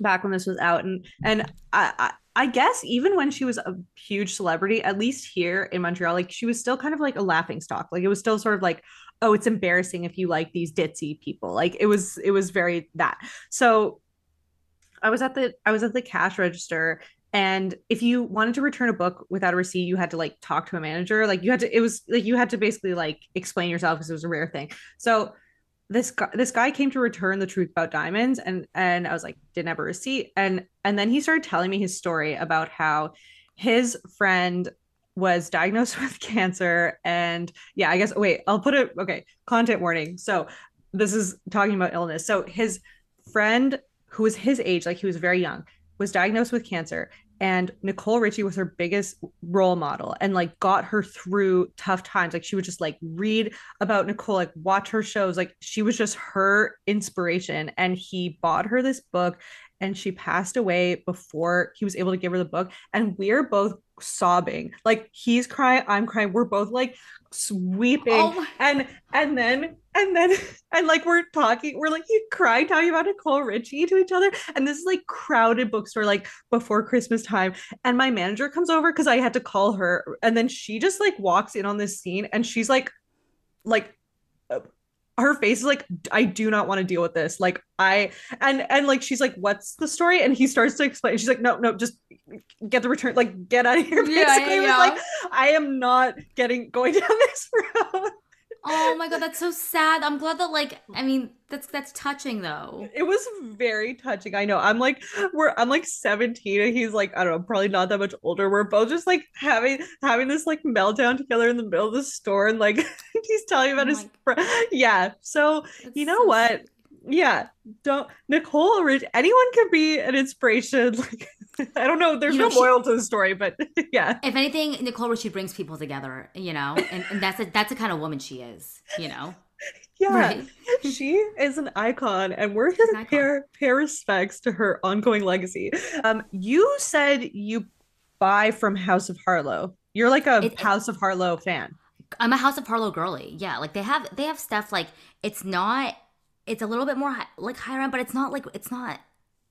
back when this was out, and and I, I I guess even when she was a huge celebrity, at least here in Montreal, like she was still kind of like a laughing stock. Like it was still sort of like, oh, it's embarrassing if you like these ditzy people. Like it was, it was very that. So I was at the I was at the cash register and if you wanted to return a book without a receipt you had to like talk to a manager. Like you had to it was like you had to basically like explain yourself because it was a rare thing. So this guy this guy came to return the truth about diamonds and and i was like didn't have a receipt. And and then he started telling me his story about how his friend was diagnosed with cancer and yeah i guess wait i'll put it okay content warning. So this is talking about illness. So his friend who was his age, like he was very young, was diagnosed with cancer. And Nicole Richie was her biggest role model and like got her through tough times. Like she would just like read about Nicole, like watch her shows. Like she was just her inspiration. And he bought her this book and she passed away before he was able to give her the book. And we're both sobbing. Like he's crying, I'm crying. We're both like sweeping. Oh and and then and then and like we're talking, we're like you cry talking about Nicole Richie to each other. And this is like crowded bookstore, like before Christmas time. And my manager comes over because I had to call her. And then she just like walks in on this scene and she's like, like her face is like i do not want to deal with this. Like i and and like she's like what's the story? And he starts to explain she's like no no just get the return like get out of here basically. Yeah, yeah, yeah. like i am not getting going down this road Oh my god, that's so sad. I'm glad that like I mean that's that's touching though. It was very touching. I know. I'm like we're I'm like 17 and he's like I don't know, probably not that much older. We're both just like having having this like meltdown together in the middle of the store and like he's telling about oh his friend. Yeah. So, you know so what? Sweet. Yeah. Don't Nicole Rich anyone can be an inspiration like I don't know. There's you know, no moral to the story, but yeah. If anything, Nicole Richie brings people together, you know, and, and that's a, that's the kind of woman she is, you know. Yeah, right? she is an icon, and we're here to pay, pay respects to her ongoing legacy. Um, you said you buy from House of Harlow. You're like a it, House of Harlow fan. I'm a House of Harlow girly. Yeah, like they have they have stuff like it's not. It's a little bit more high, like higher end, but it's not like it's not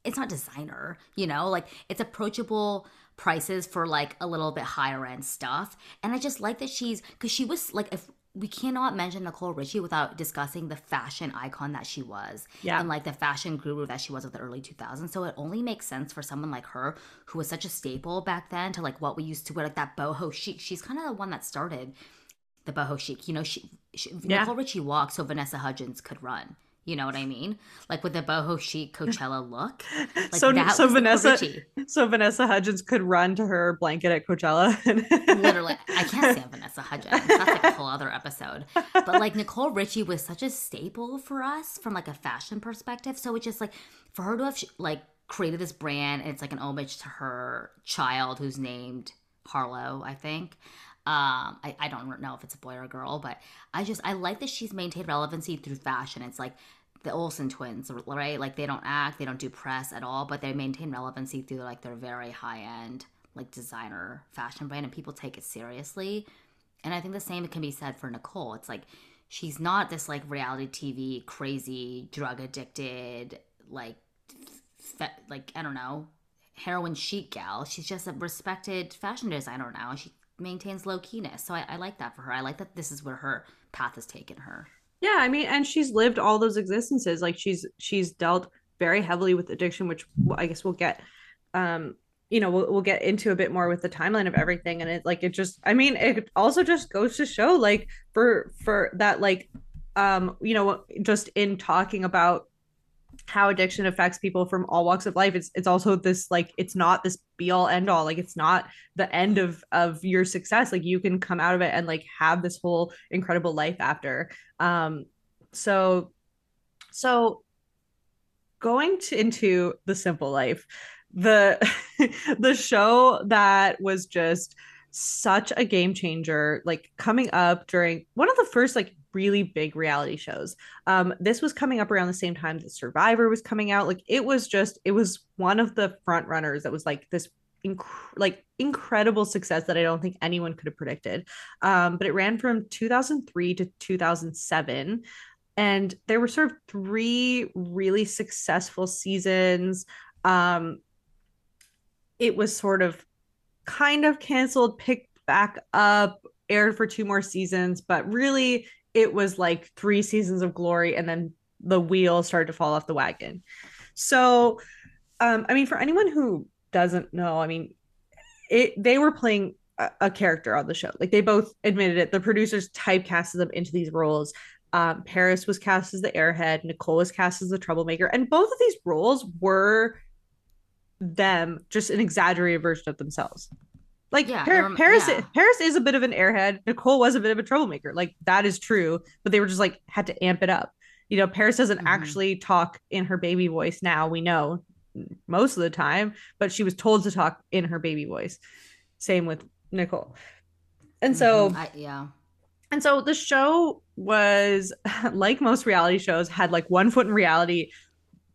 it's not designer, you know, like it's approachable prices for like a little bit higher end stuff. And I just like that she's because she was like if we cannot mention Nicole Richie without discussing the fashion icon that she was. Yeah. And like the fashion guru that she was of the early 2000s. So it only makes sense for someone like her, who was such a staple back then, to like what we used to wear, like that boho chic. She's kind of the one that started the boho chic. You know, she, she Yeah. Nicole Richie walked so Vanessa Hudgens could run. You know what I mean? Like with the boho chic Coachella look. Like so that so Vanessa so Vanessa Hudgens could run to her blanket at Coachella. Literally, I can't stand Vanessa Hudgens. That's like a whole other episode. But like Nicole Richie was such a staple for us from like a fashion perspective. So it's just like for her to have like created this brand, and it's like an homage to her child who's named Harlow, I think. Um, I, I don't know if it's a boy or a girl, but I just I like that she's maintained relevancy through fashion. It's like the Olsen twins, right? Like they don't act, they don't do press at all, but they maintain relevancy through like their very high end like designer fashion brand and people take it seriously. And I think the same can be said for Nicole. It's like she's not this like reality TV crazy drug addicted like fe- like I don't know heroin chic gal. She's just a respected fashion designer now. She maintains low keyness, so I, I like that for her. I like that this is where her path has taken her. Yeah, I mean, and she's lived all those existences. Like she's she's dealt very heavily with addiction, which I guess we'll get, um, you know, we'll we'll get into a bit more with the timeline of everything. And it like it just, I mean, it also just goes to show like for for that like, um, you know, just in talking about how addiction affects people from all walks of life. It's it's also this like it's not this be all end all like it's not the end of of your success. Like you can come out of it and like have this whole incredible life after. Um so so going to, into the simple life the the show that was just such a game changer like coming up during one of the first like really big reality shows. Um this was coming up around the same time that survivor was coming out. Like it was just it was one of the front runners that was like this inc- like incredible success that i don't think anyone could have predicted. Um but it ran from 2003 to 2007 and there were sort of three really successful seasons. Um it was sort of kind of canceled, picked back up, aired for two more seasons, but really it was like three seasons of glory and then the wheel started to fall off the wagon. So, um, I mean, for anyone who doesn't know, I mean, it they were playing a, a character on the show. Like they both admitted it. The producers typecasted them into these roles. Um, Paris was cast as the airhead, Nicole was cast as the troublemaker, and both of these roles were them just an exaggerated version of themselves. Like Yeah, Par- Paris, yeah. Paris is a bit of an airhead. Nicole was a bit of a troublemaker. Like that is true, but they were just like had to amp it up. You know, Paris doesn't Mhm. actually talk in her baby voice now. We know most of the time, but she was told to talk in her baby voice. Same with Nicole. And so Mhm. I, yeah, and so the show was like most reality shows, had like one foot in reality,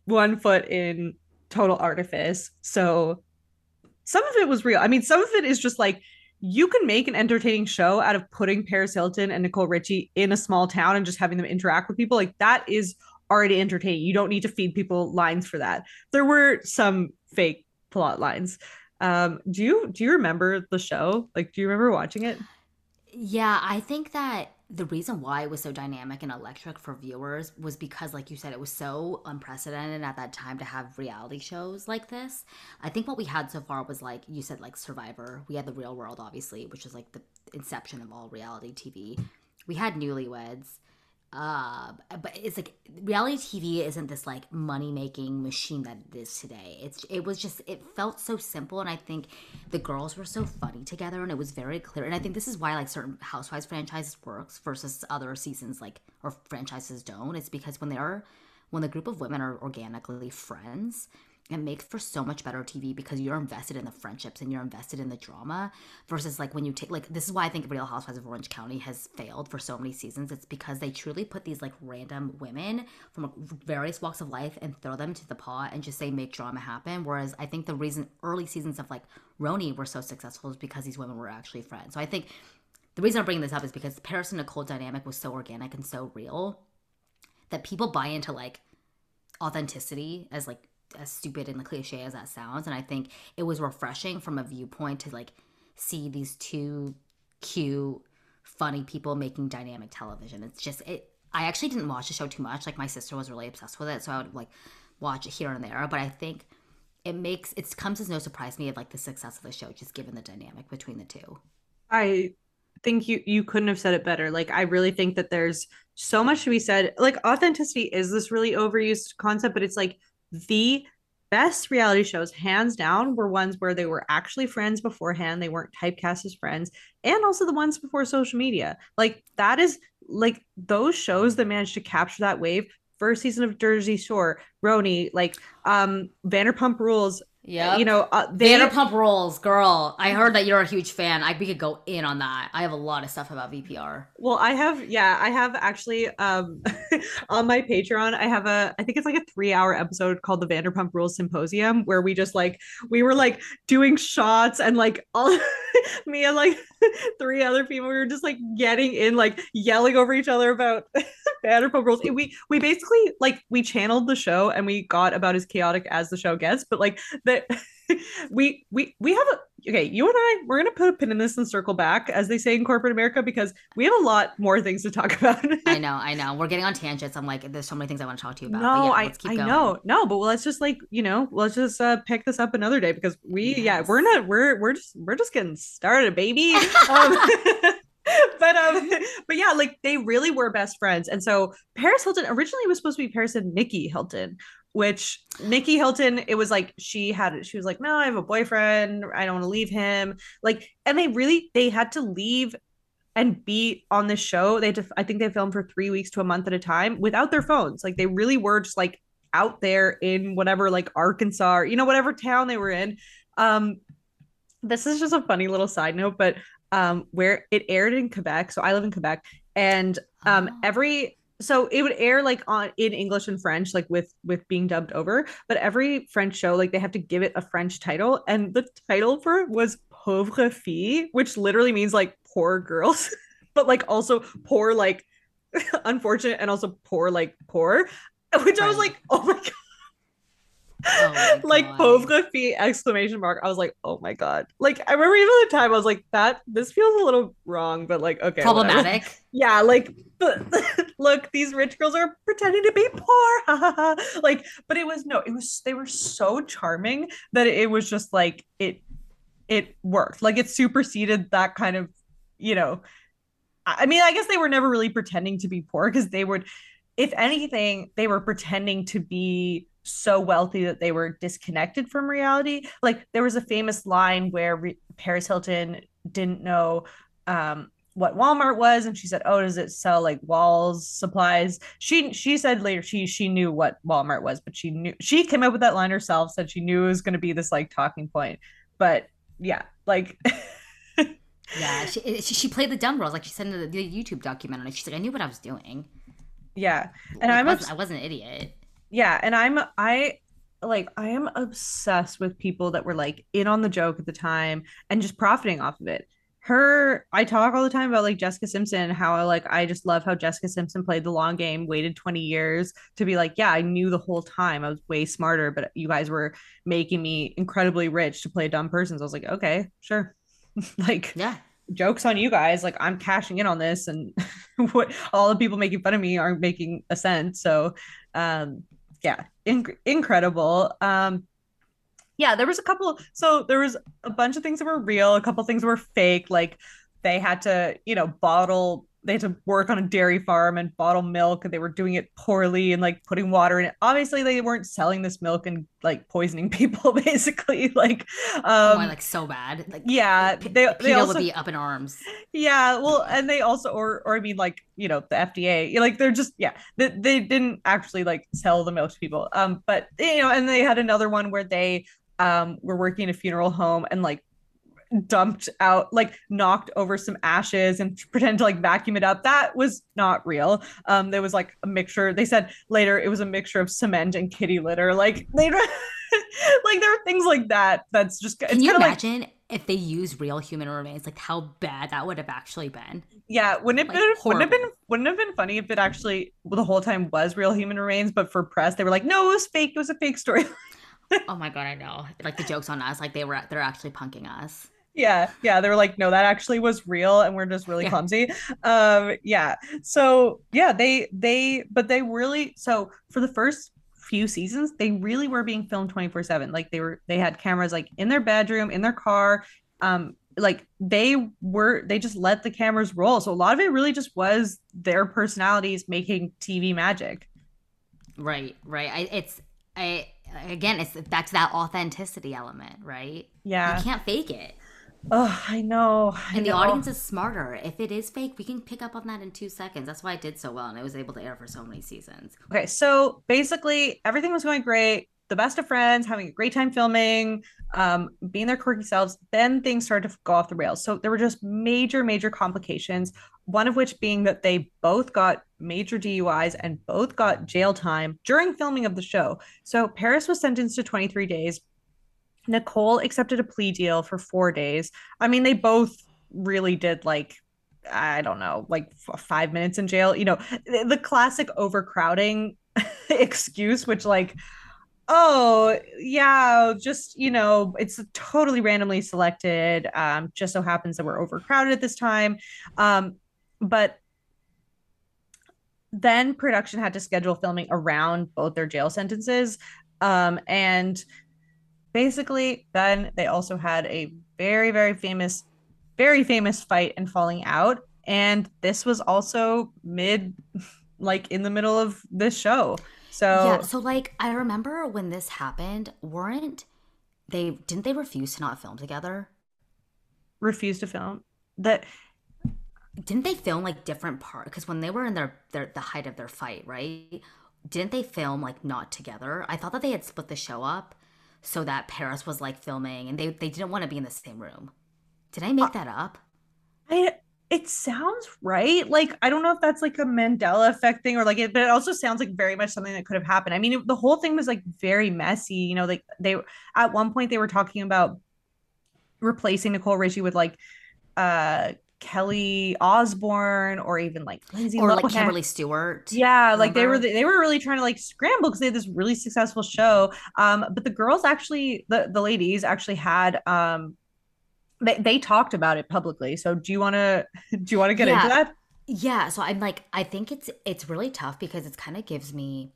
one foot in total artifice. So some of it was real. I mean, some of it is just like you can make an entertaining show out of putting Paris Hilton and Nicole Richie in a small town and just having them interact with people. Like that is already entertaining. You don't need to feed people lines for that. There were some fake plot lines. Um, do you do you remember the show? Like, do you remember watching it? yeah. I think that the reason why it was so dynamic and electric for viewers was because, like you said, it was so unprecedented at that time to have reality shows like this. I think what we had so far was like you said, like Survivor. We had the Real World, obviously, which is like the inception of all reality TV. We had Newlyweds. Uh, but it's like reality TV isn't this like money making machine that it is today. It's it was just it felt so simple, and I think the girls were so funny together, and it was very clear. And I think this is why like certain Housewives franchises works versus other seasons like or franchises don't. It's because when they're when the group of women are organically friends, it makes for so much better TV because you're invested in the friendships and you're invested in the drama versus like when you take like this is why I think Real Housewives of Orange County has failed for so many seasons. It's because they truly put these like random women from various walks of life and throw them to the pot and just say make drama happen. Whereas I think the reason early seasons of like RHONY were so successful is because these women were actually friends. So I think the reason I'm bringing this up is because Paris and Nicole dynamic was so organic and so real that people buy into like authenticity as like as stupid and the cliche as that sounds. And I think it was refreshing from a viewpoint to like see these two cute, funny people making dynamic television. It's just it. I actually didn't watch the show too much. Like my sister was really obsessed with it, so I would like watch it here and there. But I think it makes it comes as no surprise to me of like the success of the show, just given the dynamic between the two. I think you you couldn't have said it better. Like I really think that there's so much to be said. Like authenticity is this really overused concept, but it's like the best reality shows hands down were ones where they were actually friends beforehand. They weren't typecast as friends. And also the ones before social media. Like that is like those shows that managed to capture that wave. First season of jersey shore rhony like um vanderpump rules yeah. You know, uh, they, Vanderpump Rules, girl. I heard that you're a huge fan. I we could go in on that. I have a lot of stuff about VPR. Well, I have yeah, I have actually um on my Patreon, I have a I think it's like a 3-hour episode called the Vanderpump Rules Symposium where we just like we were like doing shots and like all me and like three other people we were just like getting in like yelling over each other about Vanderpump Rules. We we basically like we channeled the show and we got about as chaotic as the show gets, but like that we we we have a okay you and i we're gonna put a pin in this and circle back as they say in corporate america because we have a lot more things to talk about. I know i know. We're getting on tangents. I'm like there's so many things i want to talk to you about no yeah, i, I know. No but let's just like you know let's just uh pick this up another day because we yes. yeah we're not we're we're just we're just getting started baby. Um, but um but yeah like they really were best friends. And so paris hilton originally was supposed to be paris and nicky hilton which Nicky Hilton, it was like she had she was like, No, I have a boyfriend. I don't want to leave him. Like, and they really they had to leave and be on this show. They had to, I think they filmed for three weeks to a month at a time without their phones. Like they really were just like out there in whatever like Arkansas or you know, whatever town they were in. Um this is just a funny little side note, but um where it aired in Quebec. So I live in Quebec and um oh. every so it would air like on in English and French, like with with being dubbed over. But every French show, like they have to give it a French title, and the title for it was "pauvre fille," which literally means like poor girls, but like also poor, like unfortunate, and also poor, like poor. Which I was like, oh my god. Oh like pauvre exclamation mark. I was like, oh my god. Like I remember even at the time I was like, that this feels a little wrong, but like okay. Problematic. Whatever. Yeah, like but look, these rich girls are pretending to be poor. like, but it was no, it was they were so charming that it was just like it it worked. Like it superseded that kind of, you know. I mean, I guess they were never really pretending to be poor because they would, if anything, they were pretending to be so wealthy that they were disconnected from reality. Like there was a famous line where Re- Paris Hilton didn't know um, what Walmart was, and she said, "Oh, does it sell like walls supplies?" She she said later she she knew what Walmart was, but she knew she came up with that line herself. Said she knew it was going to be this like talking point, but yeah, like. yeah, she, she she played the dumb girls like she said in the, the YouTube documentary. She's like, I knew what I was doing. Yeah, and like, I'm I, was, I wasn't an idiot yeah and i'm i like i am obsessed with people that were like in on the joke at the time and just profiting off of it. Her i talk all the time about like jessica simpson how like i just love how jessica simpson played the long game waited 20 years to be like yeah i knew the whole time. I was way smarter but you guys were making me incredibly rich to play dumb person so i was like okay sure. Like yeah. jokes on you guys. Like i'm cashing in on this and what all the people making fun of me aren't making a cent. So um yeah, inc- incredible. Um, yeah, there was a couple. So there was a bunch of things that were real, a couple things were fake. Like they had to, you know, bottle they had to work on a dairy farm and bottle milk and they were doing it poorly and like putting water in it. Obviously they weren't selling this milk and like poisoning people basically like um oh my, like so bad. Like yeah P- they, they also be up in arms. Yeah well and they also or or i mean like you know the fda like they're just yeah they, they didn't actually like sell the milk to people. Um but you know and they had another one where they um were working in a funeral home and like dumped out like knocked over some ashes and pretend to like vacuum it up. That was not real. Um there was like a mixture. They said later it was a mixture of cement and kitty litter. Like they like there are things like that that's just can you imagine like, if they use real human remains? Like how bad that would have actually been. Yeah wouldn't it like, been, wouldn't have been wouldn't have been funny if it actually well, the whole time was real human remains but for press they were like no it was fake. It was a fake story. Oh my god, I know. Like the jokes on us, like they were they're actually punking us. Yeah, yeah, they were like, no, that actually was real, and we're just really yeah. clumsy. Um, yeah. So yeah, they they but they really so for the first few seasons, they really were being filmed 24-7. Like they were they had cameras like in their bedroom, in their car. Um, like they were they just let the cameras roll. So a lot of it really just was their personalities making TV magic. Right, right. I, it's I again, it's back to that authenticity element, right? Yeah, you can't fake it. Oh, I know. I and know. the audience is smarter. If it is fake, we can pick up on that in two seconds. That's why I did so well, and I was able to air for so many seasons. Okay, so basically everything was going great. The best of friends, having a great time filming, um, being their quirky selves. Then things started to go off the rails. So there were just major, major complications. One of which being that they both got major DUIs and both got jail time during filming of the show. So Paris was sentenced to 23 days. Nicole accepted a plea deal for four days. I mean, they both really did like I don't know, like f- five minutes in jail. You know, the, classic overcrowding excuse, which like, oh yeah, just you know, it's totally randomly selected. Um, just so happens that we're overcrowded at this time. Um, but then production had to schedule filming around both their jail sentences. Um, and basically, then they also had a very, very famous, very famous fight and falling out. And this was also mid, like in the middle of this show. So, yeah. So, like, I remember when this happened, weren't they, didn't they refuse to not film together? Refuse to film? That didn't they film like different part because when they were in their, their the height of their fight right didn't they film like not together i thought that they had split the show up so that paris was like filming and they, they didn't want to be in the same room. Did i make uh, that up? I it sounds right. Like i don't know if that's like a mandela effect thing or like it but it also sounds like very much something that could have happened. I mean it, the whole thing was like very messy you know like they at one point they were talking about replacing nicole richie with like uh Kelly Osbourne or even like Lindsay or Lohan. like Kimberly Stewart. Yeah, remember? like they were they were really trying to like scramble because they had this really successful show. Um, but the girls actually the the ladies actually had um they they talked about it publicly. So do you want to do you want to get yeah. into that? Yeah, so I'm like I think it's it's really tough because it kind of gives me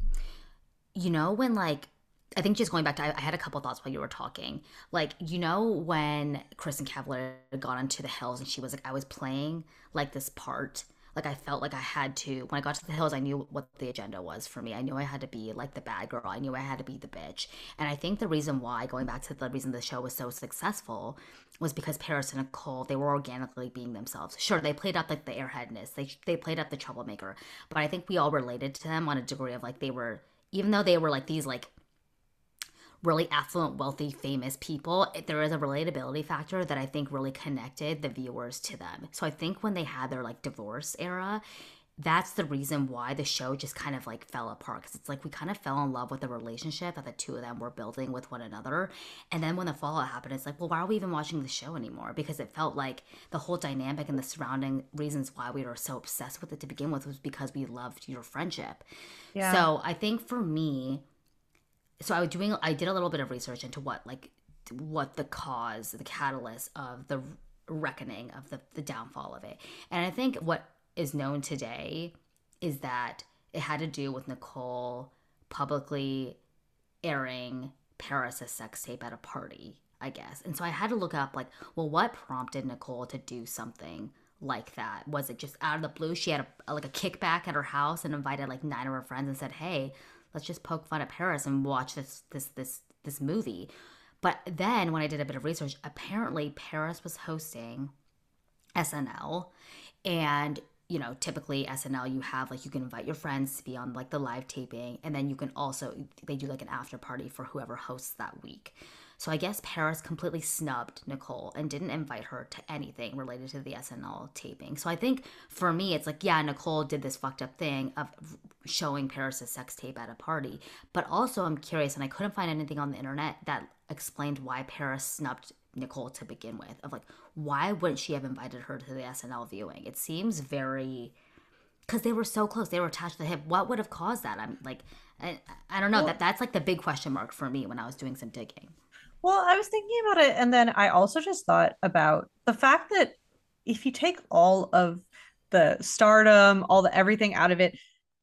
you know when like I think just going back to, I, I, had a couple thoughts while you were talking. Like, you know, when Kristin Cavallari got onto the hills and she was like, I was playing like this part. Like, I felt like I had to, when I got to the hills, I knew what the agenda was for me. I knew I had to be like the bad girl. I knew I had to be the bitch. And I think the reason why, going back to the reason the show was so successful, was because Paris and Nicole, they were organically being themselves. Sure, they played up like the airheadness, they, they played up the troublemaker. But I think we all related to them on a degree of like, they were, even though they were like these like really affluent, wealthy, famous people, there is a relatability factor that I think really connected the viewers to them. So I think when they had their like divorce era, that's the reason why the show just kind of like fell apart because it's like we kind of fell in love with the relationship that the two of them were building with one another and then when the fallout happened it's like well why are we even watching the show anymore because it felt like the whole dynamic and the surrounding reasons why we were so obsessed with it to begin with was because we loved your friendship yeah. so i think for me so I was doing I did a little bit of research into what like what the cause, the catalyst of the reckoning of the the downfall of it. And I think what is known today is that it had to do with Nicole publicly airing Paris's sex tape at a party, I guess. And so I had to look up like, well, what prompted Nicole to do something like that? Was it just out of the blue? She had a, like a kickback at her house and invited like nine of her friends and said, "Hey, let's just poke fun at Paris and watch this this this this movie. But then when I did a bit of research, apparently Paris was hosting SNL and you know, typically SNL you have like you can invite your friends to be on like the live taping and then you can also they do like an after party for whoever hosts that week. So I guess Paris completely snubbed Nicole and didn't invite her to anything related to the SNL taping. So I think for me, it's like, yeah, Nicole did this fucked up thing of showing Paris a sex tape at a party. But also, I'm curious, and I couldn't find anything on the internet that explained why Paris snubbed Nicole to begin with. Of like, why wouldn't she have invited her to the SNL viewing? It seems very because they were so close. They were attached to the hip. What would have caused that? I'm like, I, I don't know. Well, that that's like the big question mark for me when I was doing some digging. Well, I was thinking about it, and then I also just thought about the fact that if you take all of the stardom, all the everything out of it,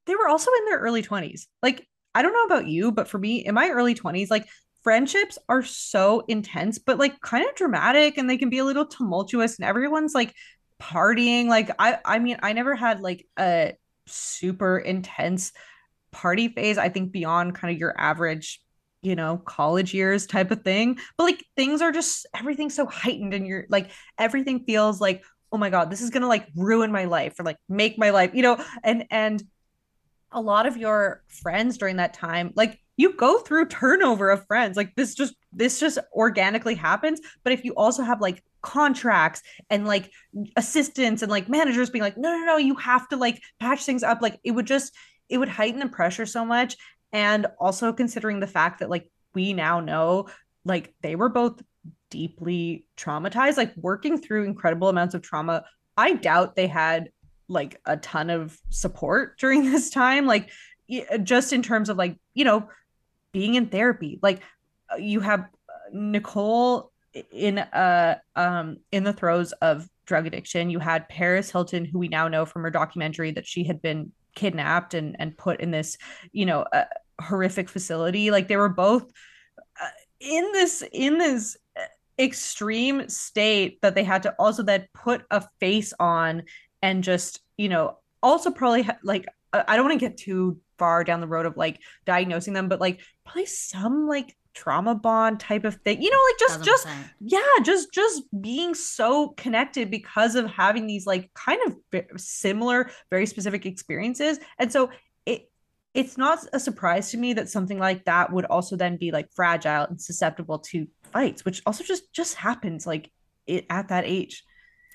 they were also in their early 20s. Like, I don't know about you, but for me, in my early 20s, like friendships are so intense, but like kind of dramatic and they can be a little tumultuous and everyone's like partying. Like I I mean, I never had like a super intense party phase. I think beyond kind of your average you know, college years type of thing. But like things are just everything's so heightened and you're like everything feels like, oh my God, this is gonna like ruin my life or like make my life, you know, and and a lot of your friends during that time, like you go through turnover of friends. Like this just this just organically happens. But if you also have like contracts and like assistants and like managers being like, no, no, no, you have to like patch things up, like it would just it would heighten the pressure so much. And also considering the fact that like we now know like they were both deeply traumatized, like working through incredible amounts of trauma. I doubt they had like a ton of support during this time like just in terms of like you know being in therapy like uh, you have uh, nicole in uh um in the throes of drug addiction you had paris hilton who we now know from her documentary that she had been kidnapped and and put in this you know uh, horrific facility like they were both uh, in this in this extreme state that they had to also then put a face on and just you know also probably ha- like I don't want to get too far down the road of like diagnosing them, but like probably some like trauma bond type of thing. You know, like just 100%. just yeah, just just being so connected because of having these like kind of similar, very specific experiences. And so it's not a surprise to me that something like that would also then be like fragile and susceptible to fights, which also just just happens like it at that age.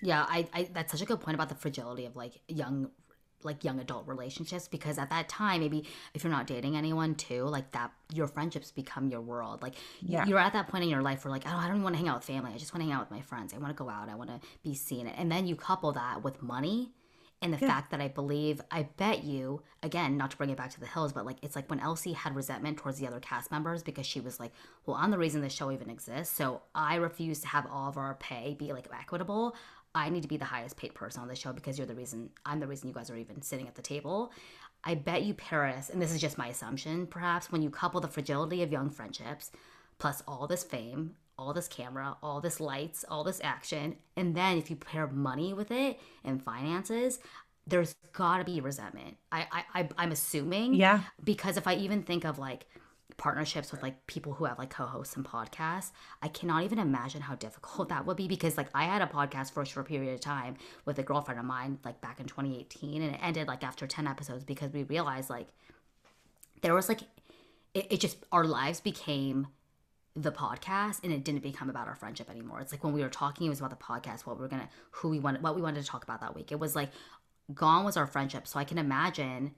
Yeah, I, I that's such a good point about the fragility of like young like young adult relationships because at that time maybe if you're not dating anyone too like that your friendships become your world. Like yeah. you're at that point in your life where like oh i don't even want to hang out with family. I just want to hang out with my friends. I want to go out. I want to be seen. And then you couple that with money and the yeah. fact that i believe i bet you again not to bring it back to the hills but like it's like when LC had resentment towards the other cast members because she was like well i'm the reason this show even exists so i refuse to have all of our pay be like equitable I need to be the highest paid person on the show because you're the reason I'm the reason you guys are even sitting at the table. I bet you Paris, and this is just my assumption, perhaps when you couple the fragility of young friendships plus all this fame, all this camera, all this lights, all this action, and then if you pair money with it and finances, there's gotta be resentment. I, I I'm assuming. Yeah. Because if I even think of like partnerships with like people who have like co-hosts and podcasts i cannot even imagine how difficult that would be because like i had a podcast for a short period of time with a girlfriend of mine like back in 2018 and it ended like after 10 episodes because we realized like there was like it, it just our lives became the podcast and it didn't become about our friendship anymore. It's like when we were talking it was about the podcast what we were gonna who we wanted what we wanted to talk about that week. It was like gone was our friendship. So i can imagine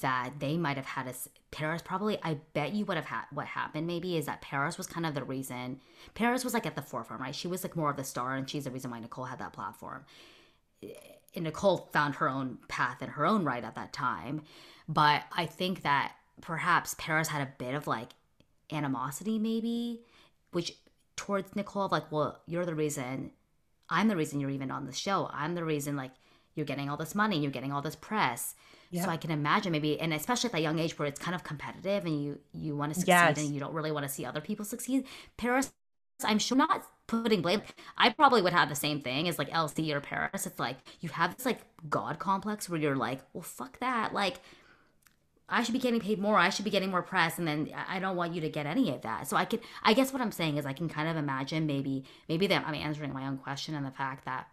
that they might have had us Paris probably I bet you would have had what happened maybe is that Paris was kind of the reason Paris was like at the forefront right? She was like more of the star and she's the reason why Nicole had that platform. And Nicole found her own path in her own right at that time. But I think that perhaps Paris had a bit of like animosity maybe which towards Nicole like well you're the reason I'm the reason you're even on the show I'm the reason like you're getting all this money you're getting all this press yeah. So I can imagine maybe, and especially at that young age where it's kind of competitive and you you want to succeed yes. and you don't really want to see other people succeed. Paris, I'm sure not putting blame. I probably would have the same thing as like LC or Paris. It's like you have this like God complex where you're like, well, fuck that. Like I should be getting paid more. I should be getting more press, and then I don't want you to get any of that. So I can, I guess what I'm saying is I can kind of imagine maybe, maybe that I'm answering my own question and the fact that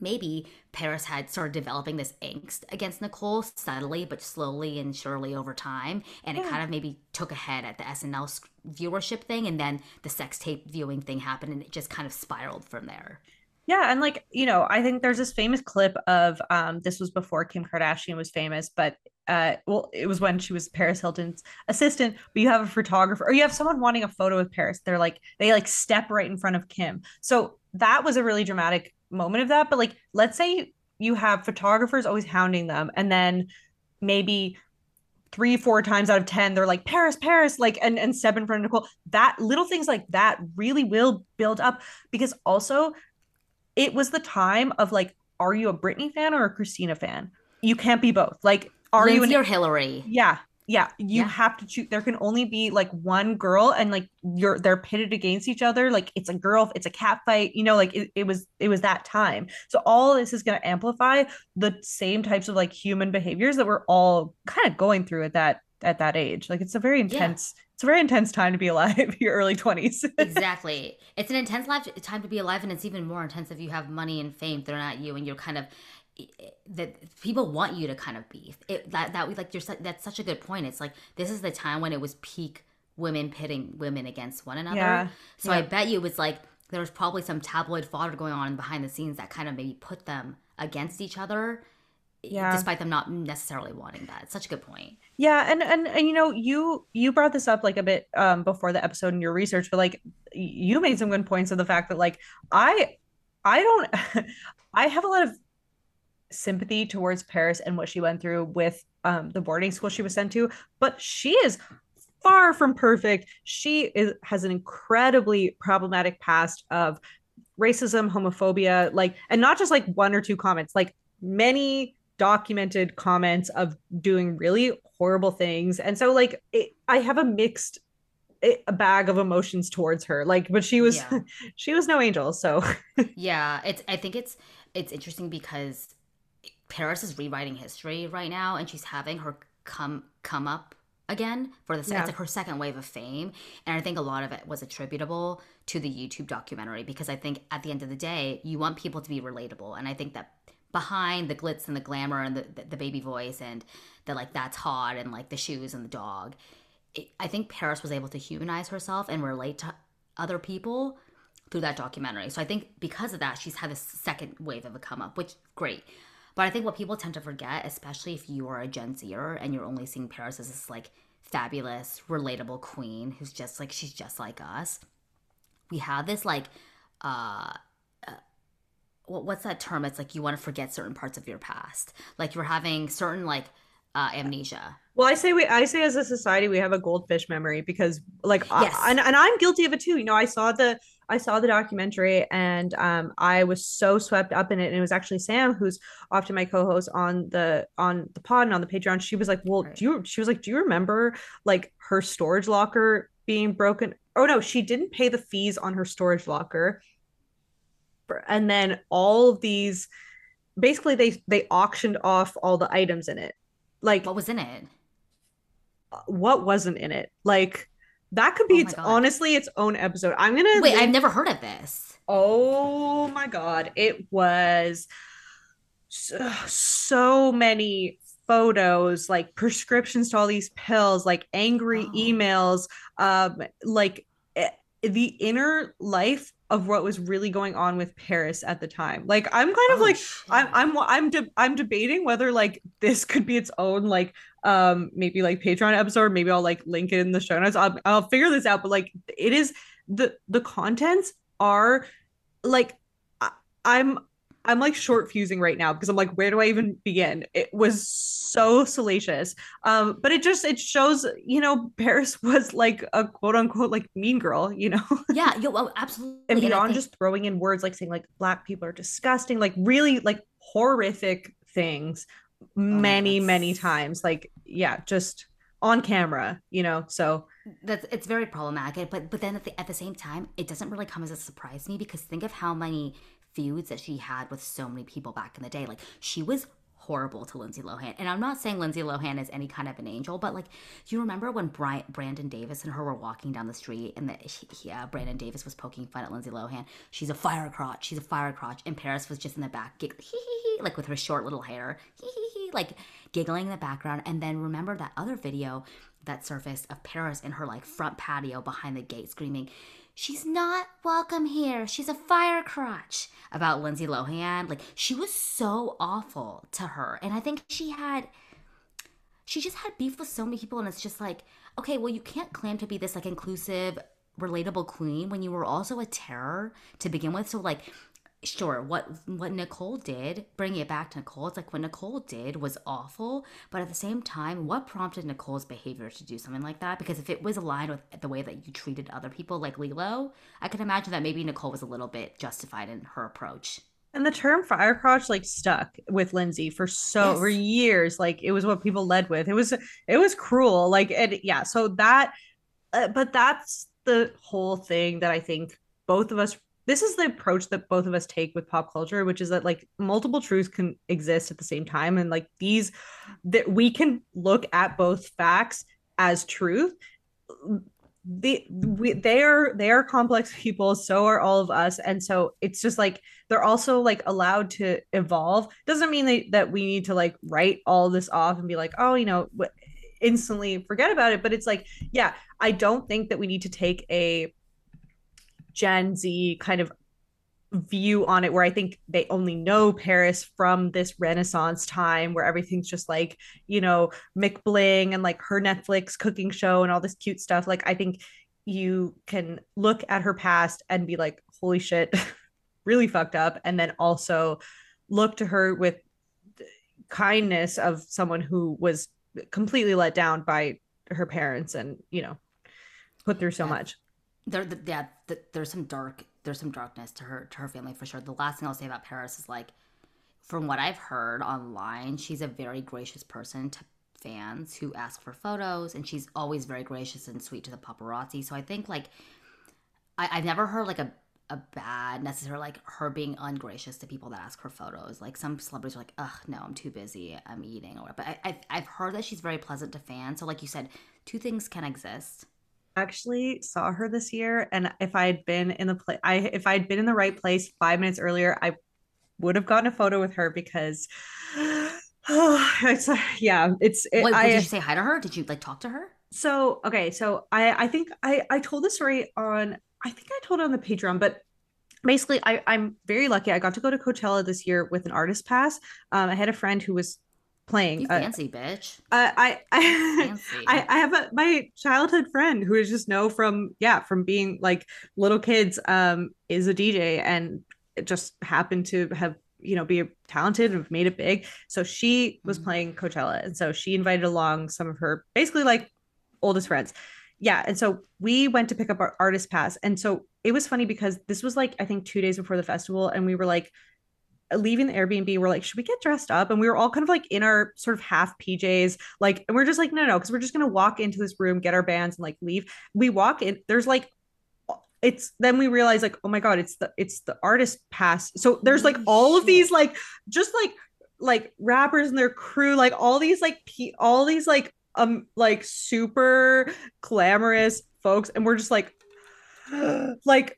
maybe Paris had started developing this angst against Nicole subtly but slowly and surely over time. And it kind of maybe took a head at the SNL viewership thing. And then the sex tape viewing thing happened and it just kind of spiraled from there. Yeah, and like, you know, I think there's this famous clip of um this was before Kim Kardashian was famous, but uh well, it was when she was Paris Hilton's assistant, but you have a photographer or you have someone wanting a photo with Paris. They're like they like step right in front of Kim. So that was a really dramatic moment of that but like let's say you have photographers always hounding them and then maybe three, four times out of ten, they're like Paris, Paris, like and and step in front of Nicole. That little things like that really will build up because also it was the time of like, are you a Britney fan or a Christina fan? You can't be both. Like, are Lindsay you an, or Hillary? Yeah, yeah. You Yeah. have to choose. There can only be like one girl, and like you're they're pitted against each other. Like it's a girl, it's a cat fight. You know, like it, it was it was that time. So all this is going to amplify the same types of like human behaviors that we're all kind of going through at that at that age. Like it's a very intense. It's a very intense time to be alive. Your early twenties. exactly. It's an intense life time to be alive, and it's even more intense if you have money and fame thrown at you, and you're kind of that people want you to kind of be it, that that we like you're that's such a good point. It's like this is the time when it was peak women pitting women against one another. Yeah. So I bet you it was like there was probably some tabloid fodder going on behind the scenes that kind of maybe put them against each other. Yeah. Despite them not necessarily wanting that. It's such a good point. Yeah, and and and you know, you you brought this up like a bit um before the episode in your research, but like you made some good points of the fact that like I I don't I have a lot of sympathy towards Paris and what she went through with um the boarding school she was sent to, but she is far from perfect. She is has an incredibly problematic past of racism, homophobia, like and not just like one or two comments, like many documented comments of doing really horrible things and so like it, i have a mixed eh, a bag of emotions towards her like but she was Yeah. she was no angel so yeah, it's. I think it's it's interesting because Paris is rewriting history right now, and she's having her come come up again for the Yeah. it's like her second wave of fame, and I think a lot of it was attributable to the YouTube documentary because I think at the end of the day, you want people to be relatable, and I think that behind the glitz and the glamour and the the, the baby voice and the like that's hot and like the shoes and the dog. It, I think Paris was able to humanize herself and relate to other people through that documentary. So I think because of that, she's had this second wave of a come up, which great. But I think what people tend to forget, especially if you are a Gen Zer and you're only seeing Paris as this like fabulous, relatable queen who's just like she's just like us. We have this like uh what's that term? It's like you want to forget certain parts of your past. Like you're having certain like uh, amnesia. well i say we i say as a society we have a goldfish memory because like I- Yes. and, and i'm guilty of it too you know i saw the i saw the documentary and um i was so swept up in it. And it was actually sam who's often my co-host on the on the pod and on the patreon. She was like well do you she was like do you remember like her storage locker being broken? Oh no she didn't pay the fees on her storage locker. And then all of these basically they they auctioned off all the items in it. Like What was in it? what wasn't in it? Like that could Oh be my its God. honestly its own episode i'm gonna Wait, link- I've never heard of this. oh my god it was so, so many photos like prescriptions to all these pills like angry Oh. emails um like eh, the inner life of what was really going on with paris at the time like i'm kind of Oh, like shit. I'm I'm I'm de- I'm debating whether like this could be its own like um maybe like Patreon episode. Maybe I'll like link it in the show notes. I'll I'll figure this out. But like it is the the contents are like I, I'm I'm like short fusing right now because I'm like where do I even begin? It was so salacious. Um, but it just it shows you know Paris was like a quote unquote like mean girl. You know. yeah, yo, oh, absolutely. and beyond think- just throwing in words like saying like black people are disgusting like really like horrific things Oh many many times like yeah just on camera you know so. That's it's very problematic but but then at the, at the same time it doesn't really come as a surprise to me because think of how many feuds that she had with so many people back in the day. Like she was horrible to Lindsay Lohan. And I'm not saying Lindsay Lohan is any kind of an angel but like do you remember when Brian, Brandon Davis and her were walking down the street and that he, uh, Brandon Davis was poking fun at Lindsay Lohan? She's a fire crotch she's a fire crotch. And Paris was just in the back gig- hee hee hee like with her short little hair like giggling in the background. And then remember that other video that surfaced of Paris in her like front patio behind the gate screaming, She's not welcome here. She's a fire crotch about Lindsay Lohan. Like she was so awful to her. And I think she had she just had beef with so many people and it's just like, okay, well you can't claim to be this like inclusive, relatable queen when you were also a terror to begin with. So like sure what what nicole did bringing it back to nicole it's like what nicole did was awful but at the same time what prompted nicole's behavior to do something like that because if it was aligned with the way that you treated other people like lilo i can imagine that maybe nicole was a little bit justified in her approach and the term fire crotch like stuck with Lindsay for so yes. for years. Like it was what people led with. It was it was cruel. Like and yeah, so that uh, but that's the whole thing that I think both of us this is the approach that both of us take with pop culture which is that like multiple truths can exist at the same time and like these that we can look at both facts as truth. The we, they are they are complex people so are all of us and so it's just like they're also like allowed to evolve. Doesn't mean they, that we need to like write all this off and be like oh you know instantly forget about it but it's like yeah i don't think that we need to take a Gen Z kind of view on it where I think they only know Paris from this Renaissance time where everything's just like, you know, McBling and like her Netflix cooking show and all this cute stuff. Like, I think you can look at her past and be like, holy shit, really fucked up. And then also look to her with kindness of someone who was completely let down by her parents and, you know, put through so much there yeah there's some dark there's some darkness to her to her family for sure the last thing i'll say about paris is like from what i've heard online she's a very gracious person to fans who ask for photos and she's always very gracious and sweet to the paparazzi so i think like I, i've never heard like a a bad necessarily like her being ungracious to people that ask her photos. Like some celebrities are like, ugh, no, I'm too busy, I'm eating, or but I, I've I've heard that she's very pleasant to fans. So like you said, two things can exist actually saw her this year and if i had been in the place i if i'd been in the right place five minutes earlier i would have gotten a photo with her because oh it's yeah it's it, I, did you say hi to her? Did you like talk to her? So okay so i i think i i told the story on i think i told it on the patreon but basically I, i'm very lucky. I got to go to coachella this year with an artist pass. Um, i had a friend who was playing. You fancy uh, bitch. Uh, I I, I I have a my childhood friend who is just know from yeah from being like little kids um is a DJ and just happened to have you know be talented and made it big. So she was mm-hmm. playing Coachella and so she invited along some of her basically like oldest friends. Yeah, and so we went to pick up our artist pass and so it was funny because this was like I think 2 days before the festival and we were like leaving the Airbnb, we're like, should we get dressed up? And we were all kind of like in our sort of half PJs, like, and we're just like, no, no, because we're just gonna walk into this room, get our bands, and like leave. We walk in, there's like it's then we realize like oh my god it's the it's the artist pass so there's like all of these like just like like rappers and their crew like all these like all these like um like super glamorous folks and we're just like like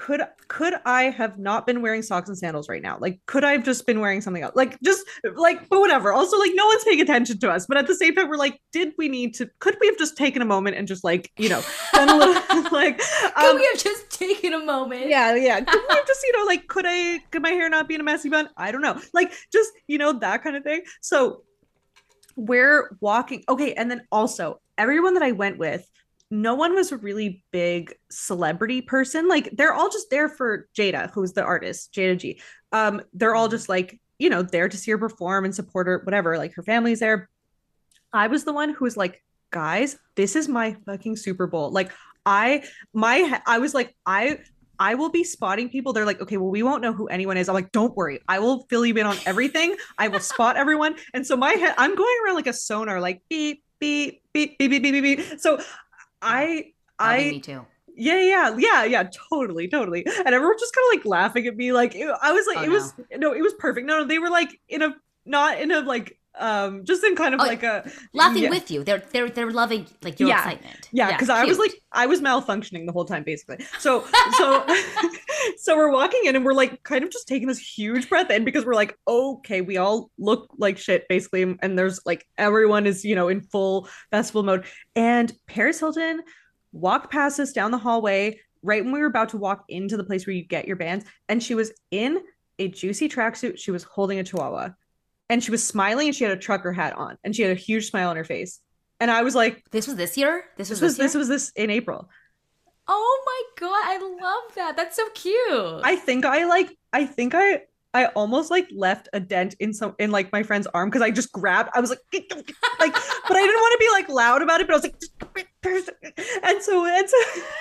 could could I have not been wearing socks and sandals right now? Like, could I have just been wearing something else? Like, just like, but whatever. Also, like, no one's paying attention to us. But at the same time, we're like, did we need to? Could we have just taken a moment and just like, you know, done a little like? Um, could we have just taken a moment? Yeah, yeah. Could we have just, you know, like, could I? Could my hair not be in a messy bun? I don't know. Like, just you know that kind of thing. So we're walking. Okay, and then also everyone that I went with no one was a really big celebrity person. Like they're all just there for Jayda, who's the artist, Jayda G. Um, they're all just like, you know, there to see her perform and support her, whatever. Like her family's there. I was the one who was like, guys, this is my fucking Super Bowl. Like I my I was like, I I will be spotting people. They're like, okay, well, we won't know who anyone is. I'm like, don't worry. I will fill you in on everything. I will spot everyone. And so my head, I'm going around like a sonar, like beep, beep, beep, beep, beep, beep, beep. So I I me too. Yeah, yeah, yeah, yeah, totally, totally. And everyone just kind of like laughing at me. Like it, I was like, oh, it no. was no, it was perfect. No, no, they were like in a not in a like um just in kind of oh, like a laughing yeah. with you. They're they're they're loving like your yeah. excitement. Yeah because yeah, i was like i was malfunctioning the whole time basically. So so so we're walking in and we're like kind of just taking this huge breath in because we're like okay we all look like shit basically and there's like everyone is you know in full festival mode. And paris hilton walked past us down the hallway right when we were about to walk into the place where you get your bands and she was in a juicy tracksuit. She was holding a chihuahua and she was smiling and she had a trucker hat on and she had a huge smile on her face. And I was like, "This was this year. This was this, was, this, this was this in April." Oh my god, I love that. That's so cute. I think I like I think I I almost like left a dent in some in like my friend's arm because I just grabbed. I was like, like, but I didn't want to be like loud about it. But I was like, and so and so,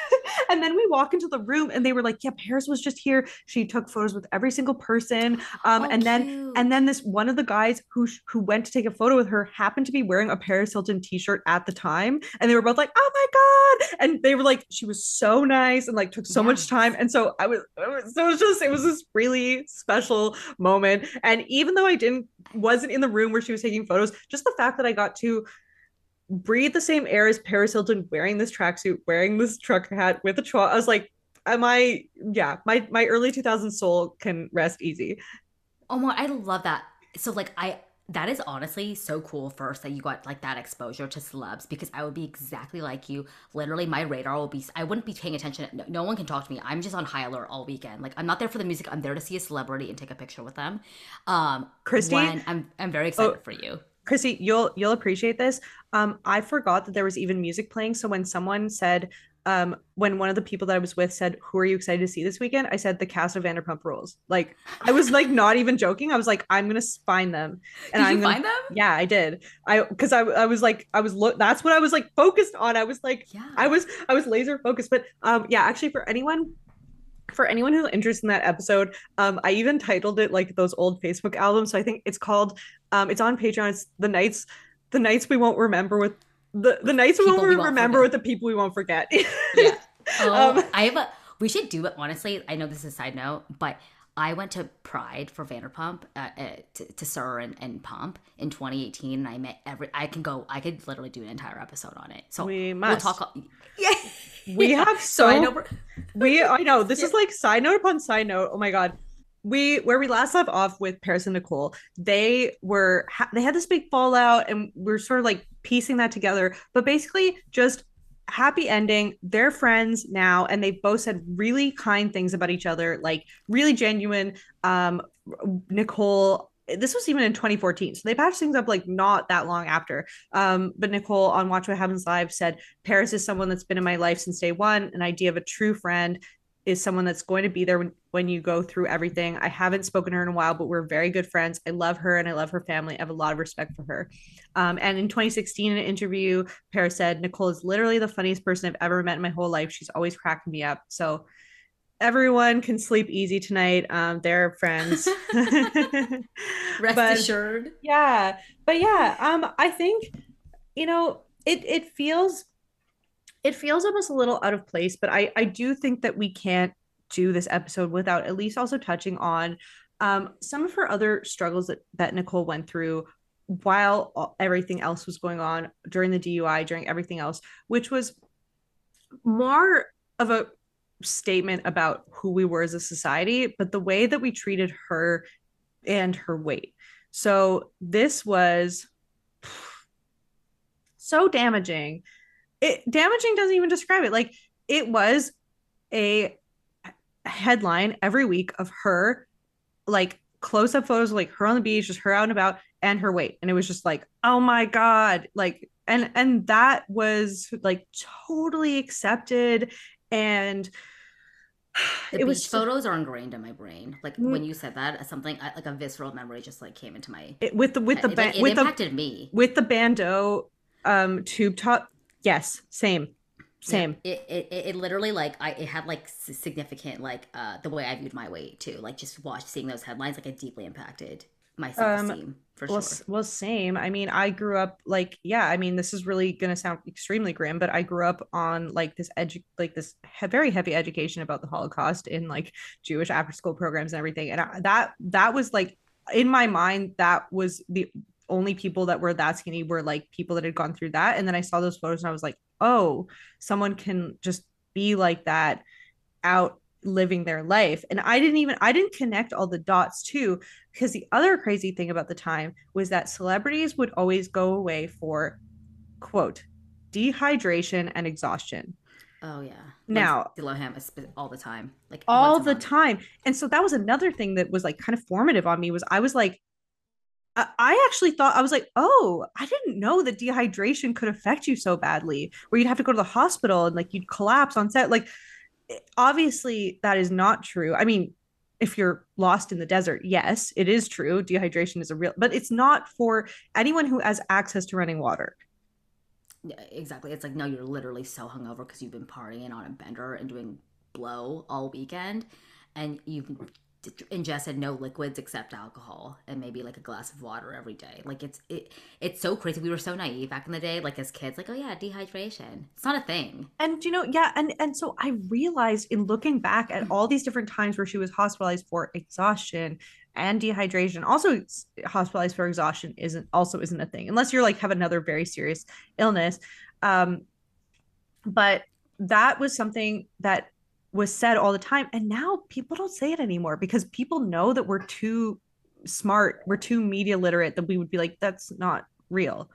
and then we walk into the room and they were like, yeah, Paris was just here. She took photos with every single person. Um, oh, and then cute. and then this one of the guys who who went to take a photo with her happened to be wearing a Paris Hilton t-shirt at the time, and they were both like, oh my god, and they were like, she was so nice and like took so much time, and so I was, was so it was just it was this really special moment, and even though I didn't wasn't in the room where she was taking photos, just the fact that I got to breathe the same air as Paris Hilton wearing this tracksuit, wearing this trucker hat with a trough. I was like, am I yeah, my my early 2000s soul can rest easy. Oh my, I love that. So like I that is honestly so cool first that you got like that exposure to celebs because I would be exactly like you. Literally, my radar will be, I wouldn't be paying attention. No, no, one can talk to me. I'm just on high alert all weekend. Like, I'm not there for the music. I'm there to see a celebrity and take a picture with them. Um, Christy, I'm, I'm very excited oh, for you. Chrissy, you'll you'll appreciate this. Um, I forgot that there was even music playing. So when someone said, um, when one of the people that I was with said, "Who are you excited to see this weekend?" I said the cast of Vanderpump Rules. Like I was like not even joking. I was like, I'm gonna find them. And did I'm you gonna, find them? Yeah, I did. I because I I was like I was lo- that's what I was like focused on. I was like yeah. I was I was laser focused. But um yeah, actually for anyone for anyone who's interested in that episode, um, I even titled it like those old Facebook albums. So I think it's called, um, it's on Patreon. It's the nights, the nights we won't remember with the the nights we won't, we won't remember forget. with the people we won't forget. yeah. Oh, um, I have a. We should do it honestly. I know this is a side note, but I went to Pride for Vanderpump uh, uh, to, to SUR and, and Pump in 2018, and I met every. I can go. I could literally do an entire episode on it. So we must we'll talk. Yeah, we yeah. have so. so I know we. I know this is like side note upon side note. Oh my god, we where we last left off with Paris and Nicole, they were they had this big fallout, and we're sort of like piecing that together. But basically, just happy ending. They're friends now, and they both said really kind things about each other, like really genuine. Um, Nicole, this was even in 2014, so they patched things up like not that long after. Um, but Nicole on Watch What Happens Live said, "Paris is someone that's been in my life since day one. An idea of a true friend is someone that's going to be there when, when you go through everything. I haven't spoken to her in a while, but we're very good friends. I love her and I love her family. I have a lot of respect for her. Um, and in 2016, in an interview, Paris said, Nicole is literally the funniest person I've ever met in my whole life. She's always cracking me up. So everyone can sleep easy tonight. Um, they're friends. Rest but, assured. Yeah. But yeah, um, I think, you know, it it feels it feels almost a little out of place, but I I do think that we can't do this episode without at least also touching on um, some of her other struggles that that Nicole went through while everything else was going on during the DUI, during everything else, which was more of a statement about who we were as a society, but the way that we treated her and her weight. So this was so damaging it damaging doesn't even describe it. Like it was a headline every week of her like close up photos of like her on the beach, just her out and about and her weight. And it was just like, oh my God. Like and and that was like totally accepted and the it was photos are ingrained in my brain. Like mm, when you said that, something like a visceral memory just like came into my it, with the with the ba- it, it with impacted the, me with the bandeau um tube top Yes, same. Same. Yeah, it, it it literally like I it had like significant like uh the way I viewed my weight too. Like just watch seeing those headlines like it deeply impacted my self esteem um, for well, sure. Well, same. I mean, I grew up like yeah. I mean, this is really gonna sound extremely grim, but I grew up on like this edu like this he- very heavy education about the Holocaust in like Jewish after school programs and everything, and I, that that was like in my mind that was the only people that were that skinny were like people that had gone through that. And then I saw those photos and I was like, oh, someone can just be like that out living their life. And I didn't even I didn't connect all the dots too because the other crazy thing about the time was that celebrities would always go away for quote dehydration and exhaustion. Oh yeah. Now Lohan all the time, like all the time. And so that was another thing that was like kind of formative on me was I was like, I actually thought I was like, oh, I didn't know that dehydration could affect you so badly, where you'd have to go to the hospital and like you'd collapse on set. Like, eh, obviously, that is not true. I mean, if you're lost in the desert, yes, it is true. Dehydration is a real, but it's not for anyone who has access to running water. Yeah, exactly. It's like no, you're literally so hungover because you've been partying on a bender and doing blow all weekend, and you've ingested no liquids except alcohol and maybe like a glass of water every day. Like it's it it's so crazy. We were so naive back in the day, like as kids, like, oh yeah, dehydration. It's not a thing. And you know, yeah, and and so I realized in looking back at all these different times where she was hospitalized for exhaustion and dehydration, also hospitalized for exhaustion isn't also isn't a thing unless you're like have another very serious illness. Um but that was something that was said all the time and now people don't say it anymore because people know that we're too smart we're too media literate that we would be like that's not real.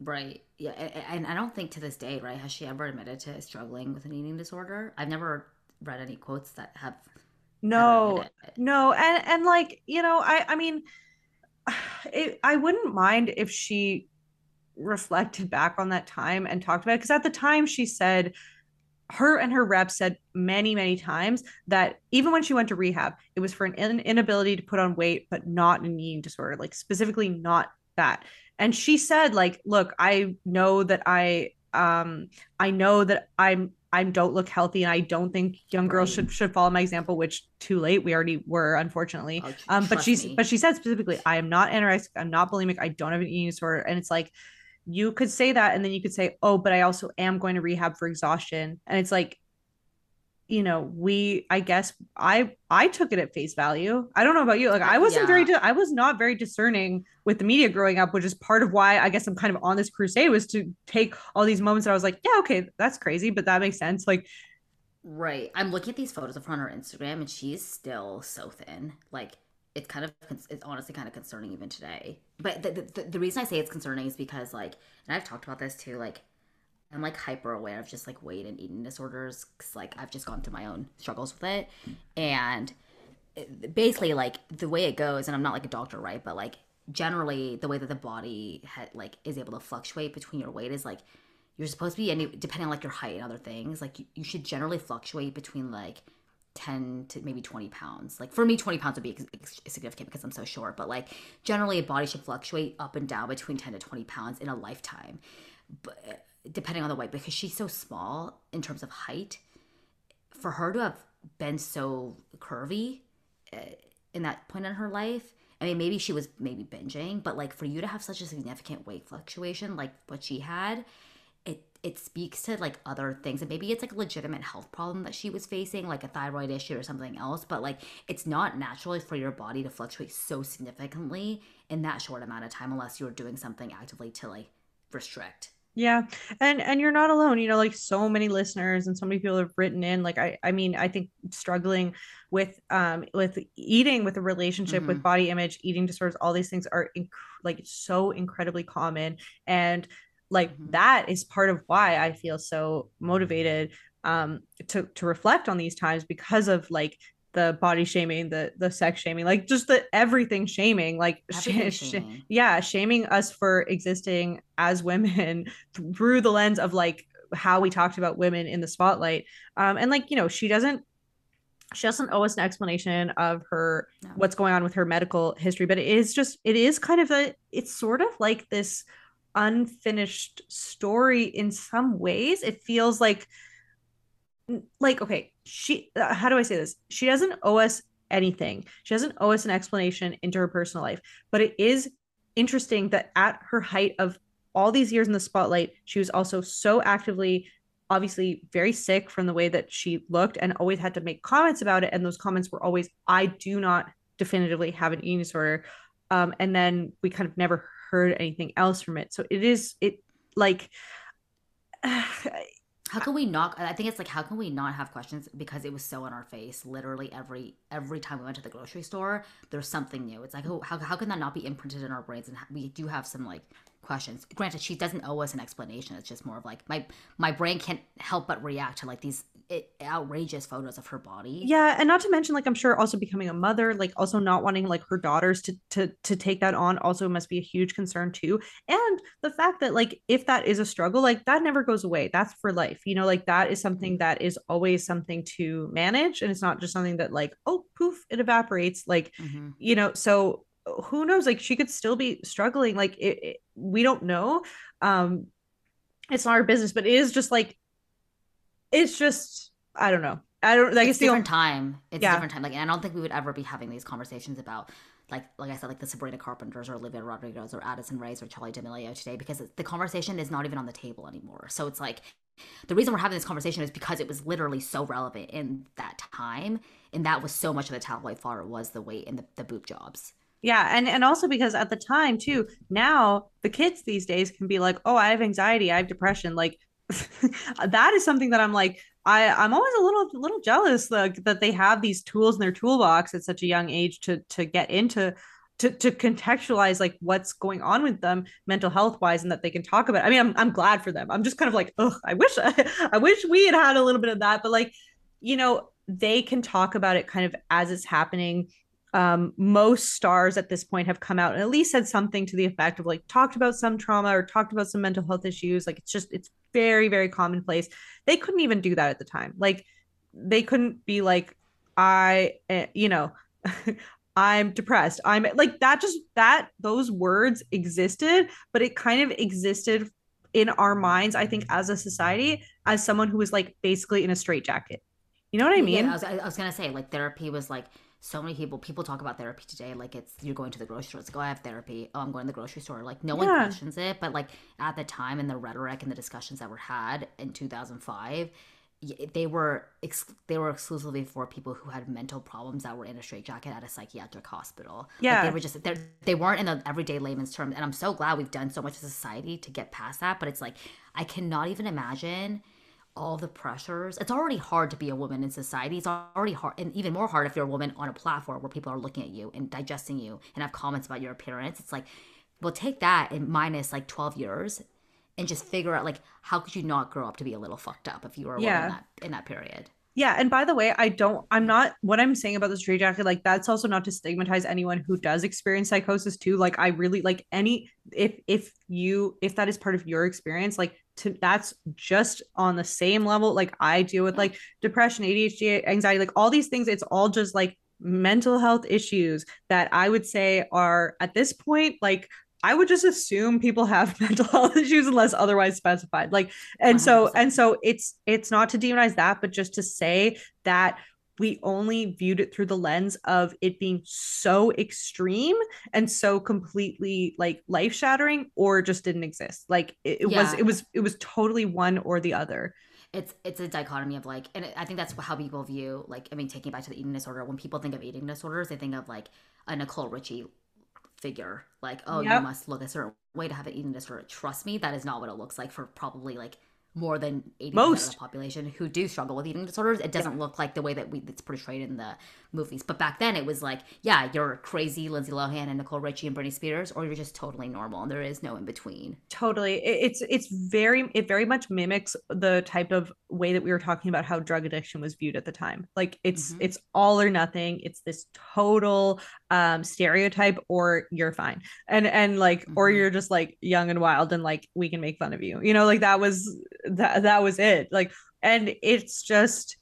Right. Yeah and i don't think to this day right has she ever admitted to struggling with an eating disorder? I've never read any quotes that have no no and and like you know i i mean it, i wouldn't mind if she reflected back on that time and talked about it because at the time she said her and her rep said many many times that even when she went to rehab it was for an inability to put on weight but not an eating disorder like specifically not that and she said like look i know that i um i know that i'm i don't look healthy and i don't think young girls right. should should follow my example which too late we already were unfortunately oh, um but she's me. but she said specifically i am not anorexic i'm not bulimic i don't have an eating disorder and it's like you could say that and then you could say oh but i also am going to rehab for exhaustion. And it's like you know we i guess i i took it at face value. I don't know about you like i wasn't yeah. very i was not very discerning with the media growing up which is part of why i guess i'm kind of on this crusade was to take all these moments that i was like yeah okay that's crazy but that makes sense. Like right. I'm looking at these photos of her on her instagram and she's still so thin. Like it's kind of it's honestly kind of concerning even today. But the, the, the reason I say it's concerning is because like, and I've talked about this too. Like, I'm like hyper aware of just like weight and eating disorders because like I've just gone through my own struggles with it, and basically like the way it goes, and I'm not like a doctor, right? But like generally the way that the body ha- like is able to fluctuate between your weight is like you're supposed to be any depending on like your height and other things like you, you should generally fluctuate between like 10 to maybe 20 pounds. Like for me, 20 pounds would be significant because I'm so short, but like generally a body should fluctuate up and down between 10 to 20 pounds in a lifetime, but depending on the weight, because she's so small in terms of height. For her to have been so curvy eh, in that point in her life, I mean, maybe she was maybe binging, but like for you to have such a significant weight fluctuation like what she had, it speaks to like other things and maybe it's like a legitimate health problem that she was facing like a thyroid issue or something else but like it's not natural for your body to fluctuate so significantly in that short amount of time unless you're doing something actively to like restrict yeah and and you're not alone you know like so many listeners and so many people have written in like i i mean i think struggling with um with eating with a relationship mm-hmm. with body image eating disorders all these things are inc- like so incredibly common and like mm-hmm. that is part of why i feel so motivated um to to reflect on these times because of like the body shaming the the sex shaming like just the everything shaming like sh- sh- yeah shaming us for existing as women through the lens of like how we talked about women in the spotlight um and like you know she doesn't she doesn't owe us an explanation of her no. what's going on with her medical history but it is just it is kind of a it's sort of like this unfinished story in some ways. It feels like like okay, she uh, how do I say this? She doesn't owe us anything. She doesn't owe us an explanation into her personal life, but it is interesting that at her height of all these years in the spotlight, she was also so actively obviously very sick from the way that she looked and always had to make comments about it and those comments were always I do not definitively have an eating disorder. Um, and then we kind of never heard anything else from it. So it is it like how can we not i think it's like how can we not have questions because it was so in our face literally every every time we went to the grocery store there's something new. It's like oh, how, how can that not be imprinted in our brains? And we do have some like questions. Granted she doesn't owe us an explanation. It's just more of like my my brain can't help but react to like these it, outrageous photos of her body. Yeah, and not to mention like I'm sure also becoming a mother, like also not wanting like her daughters to to to take that on also must be a huge concern too. And the fact that like if that is a struggle, like that never goes away. That's for life. you know like that is something that is always something to manage and it's not just something that like oh poof it evaporates like mm-hmm. you know so who knows like she could still be struggling like it, it, we don't know um it's not our business but it is just like it's just i don't know i don't like it's, it's different time it's yeah. a different time like and i don't think we would ever be having these conversations about like like I said, like the Sabrina Carpenters or Olivia Rodrigos or Addison Rae's or Charli D'Amelio today because the conversation is not even on the table anymore. So it's like the reason we're having this conversation is because it was literally so relevant in that time, and that was so much of the tabloid fodder was the weight and the, the boob jobs. Yeah, and and also because at the time too, now the kids these days can be like, "Oh, I have anxiety, I have depression." Like that is something that I'm like, I I'm always a little little jealous like that they have these tools in their toolbox at such a young age to to get into to to contextualize like what's going on with them mental health wise and that they can talk about. It. I mean, I'm I'm glad for them. I'm just kind of like, oh, I wish I, I wish we had had a little bit of that, but like, you know, they can talk about it kind of as it's happening um, most stars at this point have come out and at least said something to the effect of like talked about some trauma or talked about some mental health issues. Like it's just it's very very commonplace. They couldn't even do that at the time. Like they couldn't be like I, eh, you know. I'm depressed. I'm like that just that those words existed, but it kind of existed in our minds, I think, as a society, as someone who was like basically in a straitjacket. You know what I mean? Yeah, I was, I was gonna say like therapy was like so many people people talk about therapy today like it's you're going to the grocery store it's like oh i have therapy oh i'm going to the grocery store like no one questions it but like at the time and the rhetoric and the discussions that were had in 2005 they were ex- they were exclusively for people who had mental problems that were in a straitjacket at a psychiatric hospital. Yeah, like they were just they they weren't in the everyday layman's terms, and I'm so glad we've done so much as a society to get past that. But it's like I cannot even imagine all the pressures. It's already hard to be a woman in society. It's already hard, and even more hard if you're a woman on a platform where people are looking at you and digesting you and have comments about your appearance. It's like, well, take that and minus like 12 years and just figure out like how could you not grow up to be a little fucked up if you were a yeah. woman in that, in that period. Yeah, and by the way, I don't I'm not what I'm saying about the straitjacket like that's also not to stigmatize anyone who does experience psychosis too. Like I really like any if if you if that is part of your experience, like to that's just on the same level like I deal with like depression, ADHD, anxiety, like all these things it's all just like mental health issues that I would say are at this point like I would just assume people have mental health issues unless otherwise specified. Like, and 100%. so, and so it's, it's not to demonize that, but just to say that we only viewed it through the lens of it being so extreme and so completely like life shattering or just didn't exist. Like it, it yeah. was, it was, it was totally one or the other it's it's a dichotomy of like and i think that's how people view like i mean taking it back to the eating disorder when people think of eating disorders they think of like a nicole richie figure. Like, oh, yep. you must look a certain way to have an eating disorder. Trust me, that is not what it looks like for probably like more than 80% Most. of the population who do struggle with eating disorders. It doesn't yeah. look like the way that we it's portrayed in the movies. But back then it was like, yeah, you're crazy Lindsay Lohan and Nicole Richie and Britney Spears, or you're just totally normal and there is no in between. Totally. It's it's very it very much mimics the type of way that we were talking about how drug addiction was viewed at the time. Like it's mm-hmm. it's all or nothing. It's this total um stereotype or you're fine. And and like mm-hmm. or you're just like young and wild and like we can make fun of you. You know, like that was that that was it. Like and it's just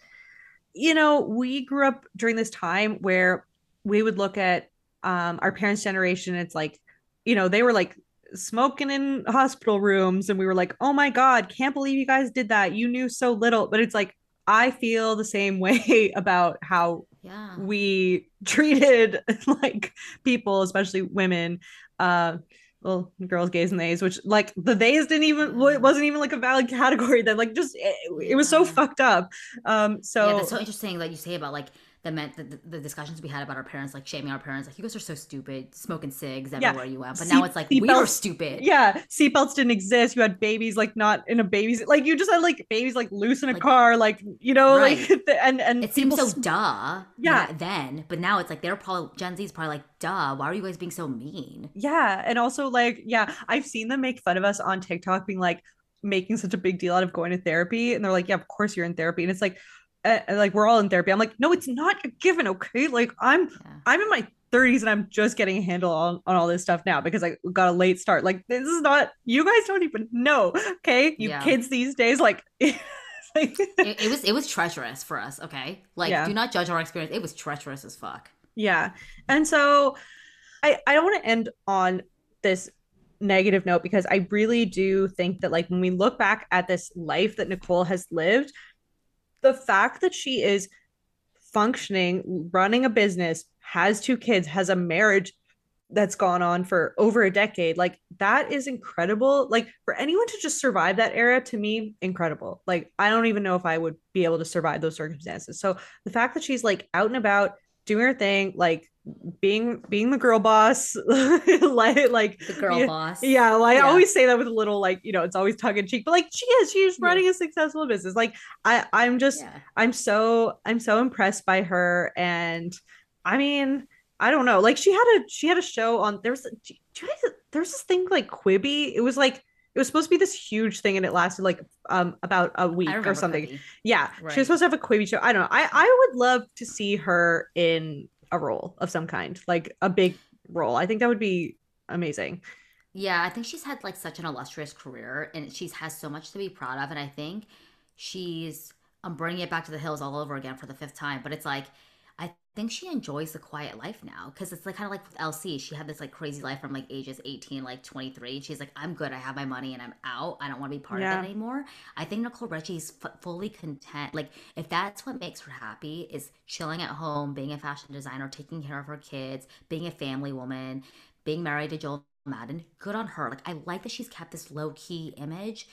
you know, we grew up during this time where we would look at um, our parents' generation. It's like, you know, they were like smoking in hospital rooms, and we were like, oh my God, can't believe you guys did that. You knew so little. But it's like, I feel the same way about how yeah. we treated like people, especially women. Uh, well girls gays and theys which like the theys didn't even it wasn't even like a valid category then like just it, it was so fucked up um so yeah that's so interesting that you say about like the meant the, the, discussions we had about our parents like shaming our parents like you guys are so stupid smoking cigs everywhere yeah. you went but now it's like we are stupid yeah seatbelts didn't exist you had babies like not in a baby's like you just had like babies like loose in a like, car like you know right. like and and it seems so duh yeah then but now it's like they're probably gen z's probably like duh why are you guys being so mean yeah and also like yeah i've seen them make fun of us on tiktok being like making such a big deal out of going to therapy and they're like yeah of course you're in therapy and it's like uh, like we're all in therapy. I'm like, no, it's not a given. Okay. Like I'm, yeah. I'm in my 30s and I'm just getting a handle on, on all this stuff now because I got a late start. Like this is not, you guys don't even know. Okay. You yeah. kids these days, like like, it, it was it was treacherous for us. Okay, like Yeah. do not judge our experience. It was treacherous as fuck. Yeah. And so I I don't want to end on this negative note because I really do think that like when we look back at this life that Nicole has lived, the fact that she is functioning, running a business, has two kids, has a marriage that's gone on for over a decade, like that is incredible. Like for anyone to just survive that era to me, incredible. Like I don't even know if I would be able to survive those circumstances. So the fact that she's like out and about doing her thing, like being being the girl boss, like like The girl yeah, boss. Yeah, well, I Yeah. always say that with a little like you know, it's always tongue in cheek, but like she is, she's Yeah. running a successful business. Like I, I'm just, Yeah. I'm so, I'm so impressed by her, and I mean, I don't know, like she had a, she had a show on. there's do you guys, there's this thing like Quibi. It was like. It was supposed to be this huge thing, and it lasted like um about a week or something. Quibi. Yeah, she was supposed to have a Quibi show. I don't know. I I would love to see her in a role of some kind, like a big role. I think that would be amazing. Yeah, I think she's had like such an illustrious career and she's has so much to be proud of. And I think she's, I'm bringing it back to the hills all over again for the fifth time, but it's like, think she enjoys the quiet life now because it's like kind of like with LC. She had this like crazy life from like ages 18, like 23. She's like, I'm good. I have my money and I'm out. I don't want to be part Yeah. of it anymore. I think Nicole Richie's f- fully content. Like, if that's what makes her happy, is chilling at home, being a fashion designer, taking care of her kids, being a family woman, being married to Joel Madden, good on her. Like, I like that she's kept this low key image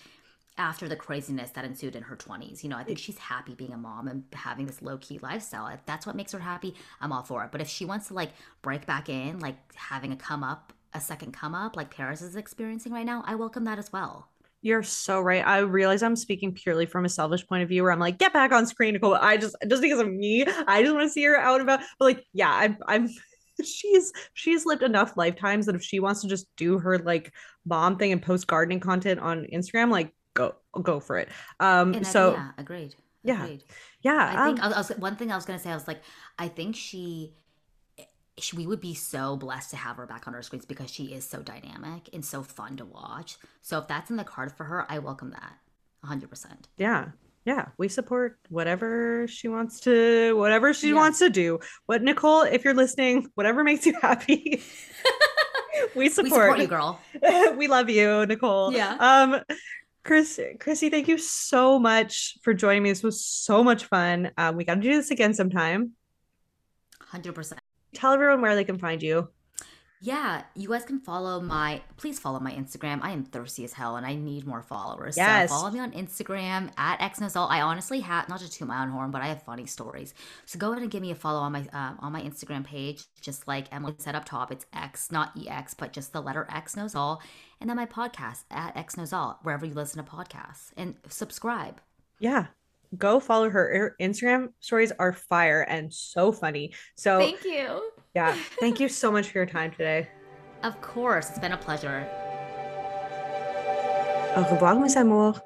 after the craziness that ensued in her 20s. You know, I think she's happy being a mom and having this low key lifestyle. If that's what makes her happy, I'm all for it. But if she wants to like break back in, like having a come up, a second come up, like Paris is experiencing right now, I welcome that as well. You're so right. I realize I'm speaking purely from a selfish point of view where I'm like, get back on screen, Nicole. I just just because of me, I just want to see her out and about. But like, yeah, I'm I'm she's she's lived enough lifetimes that if she wants to just do her like mom thing and post gardening content on Instagram, like go go for it. Um And I- so yeah, agreed. yeah. Agreed. yeah, I think um, I was, I was- one thing I was gonna say. I was like, I think she, she, we would be so blessed to have her back on our screens because she is so dynamic and so fun to watch. So if that's in the card for her, I welcome that, hundred percent. yeah. Yeah, we support whatever she wants to whatever she Yeah. wants to do. What Nicole, if you're listening, whatever makes you happy. we We support. support you, girl. we love you, Nicole. Yeah. Um, Chris, Chrissy, thank you so much for joining me. This was so much fun. Um, we got to do this again sometime. Hundred percent. Tell everyone where they can find you. Yeah, you guys can follow my. Please follow my Instagram. I am thirsty as hell, and I need more followers. Yes. So follow me on Instagram at xknowsall. I honestly have not to toot my own horn, but I have funny stories. So go ahead and give me a follow on my um, on my Instagram page, just like Emily said up top. It's X, not EX, but just the letter X knows all. And then my podcast at X knows all, wherever you listen to podcasts, and subscribe. Yeah. Go follow her. Her Instagram stories are fire and so funny. So, thank you. Yeah, thank you so much for your time today. Of course, it's been a pleasure. Au revoir, mes amours.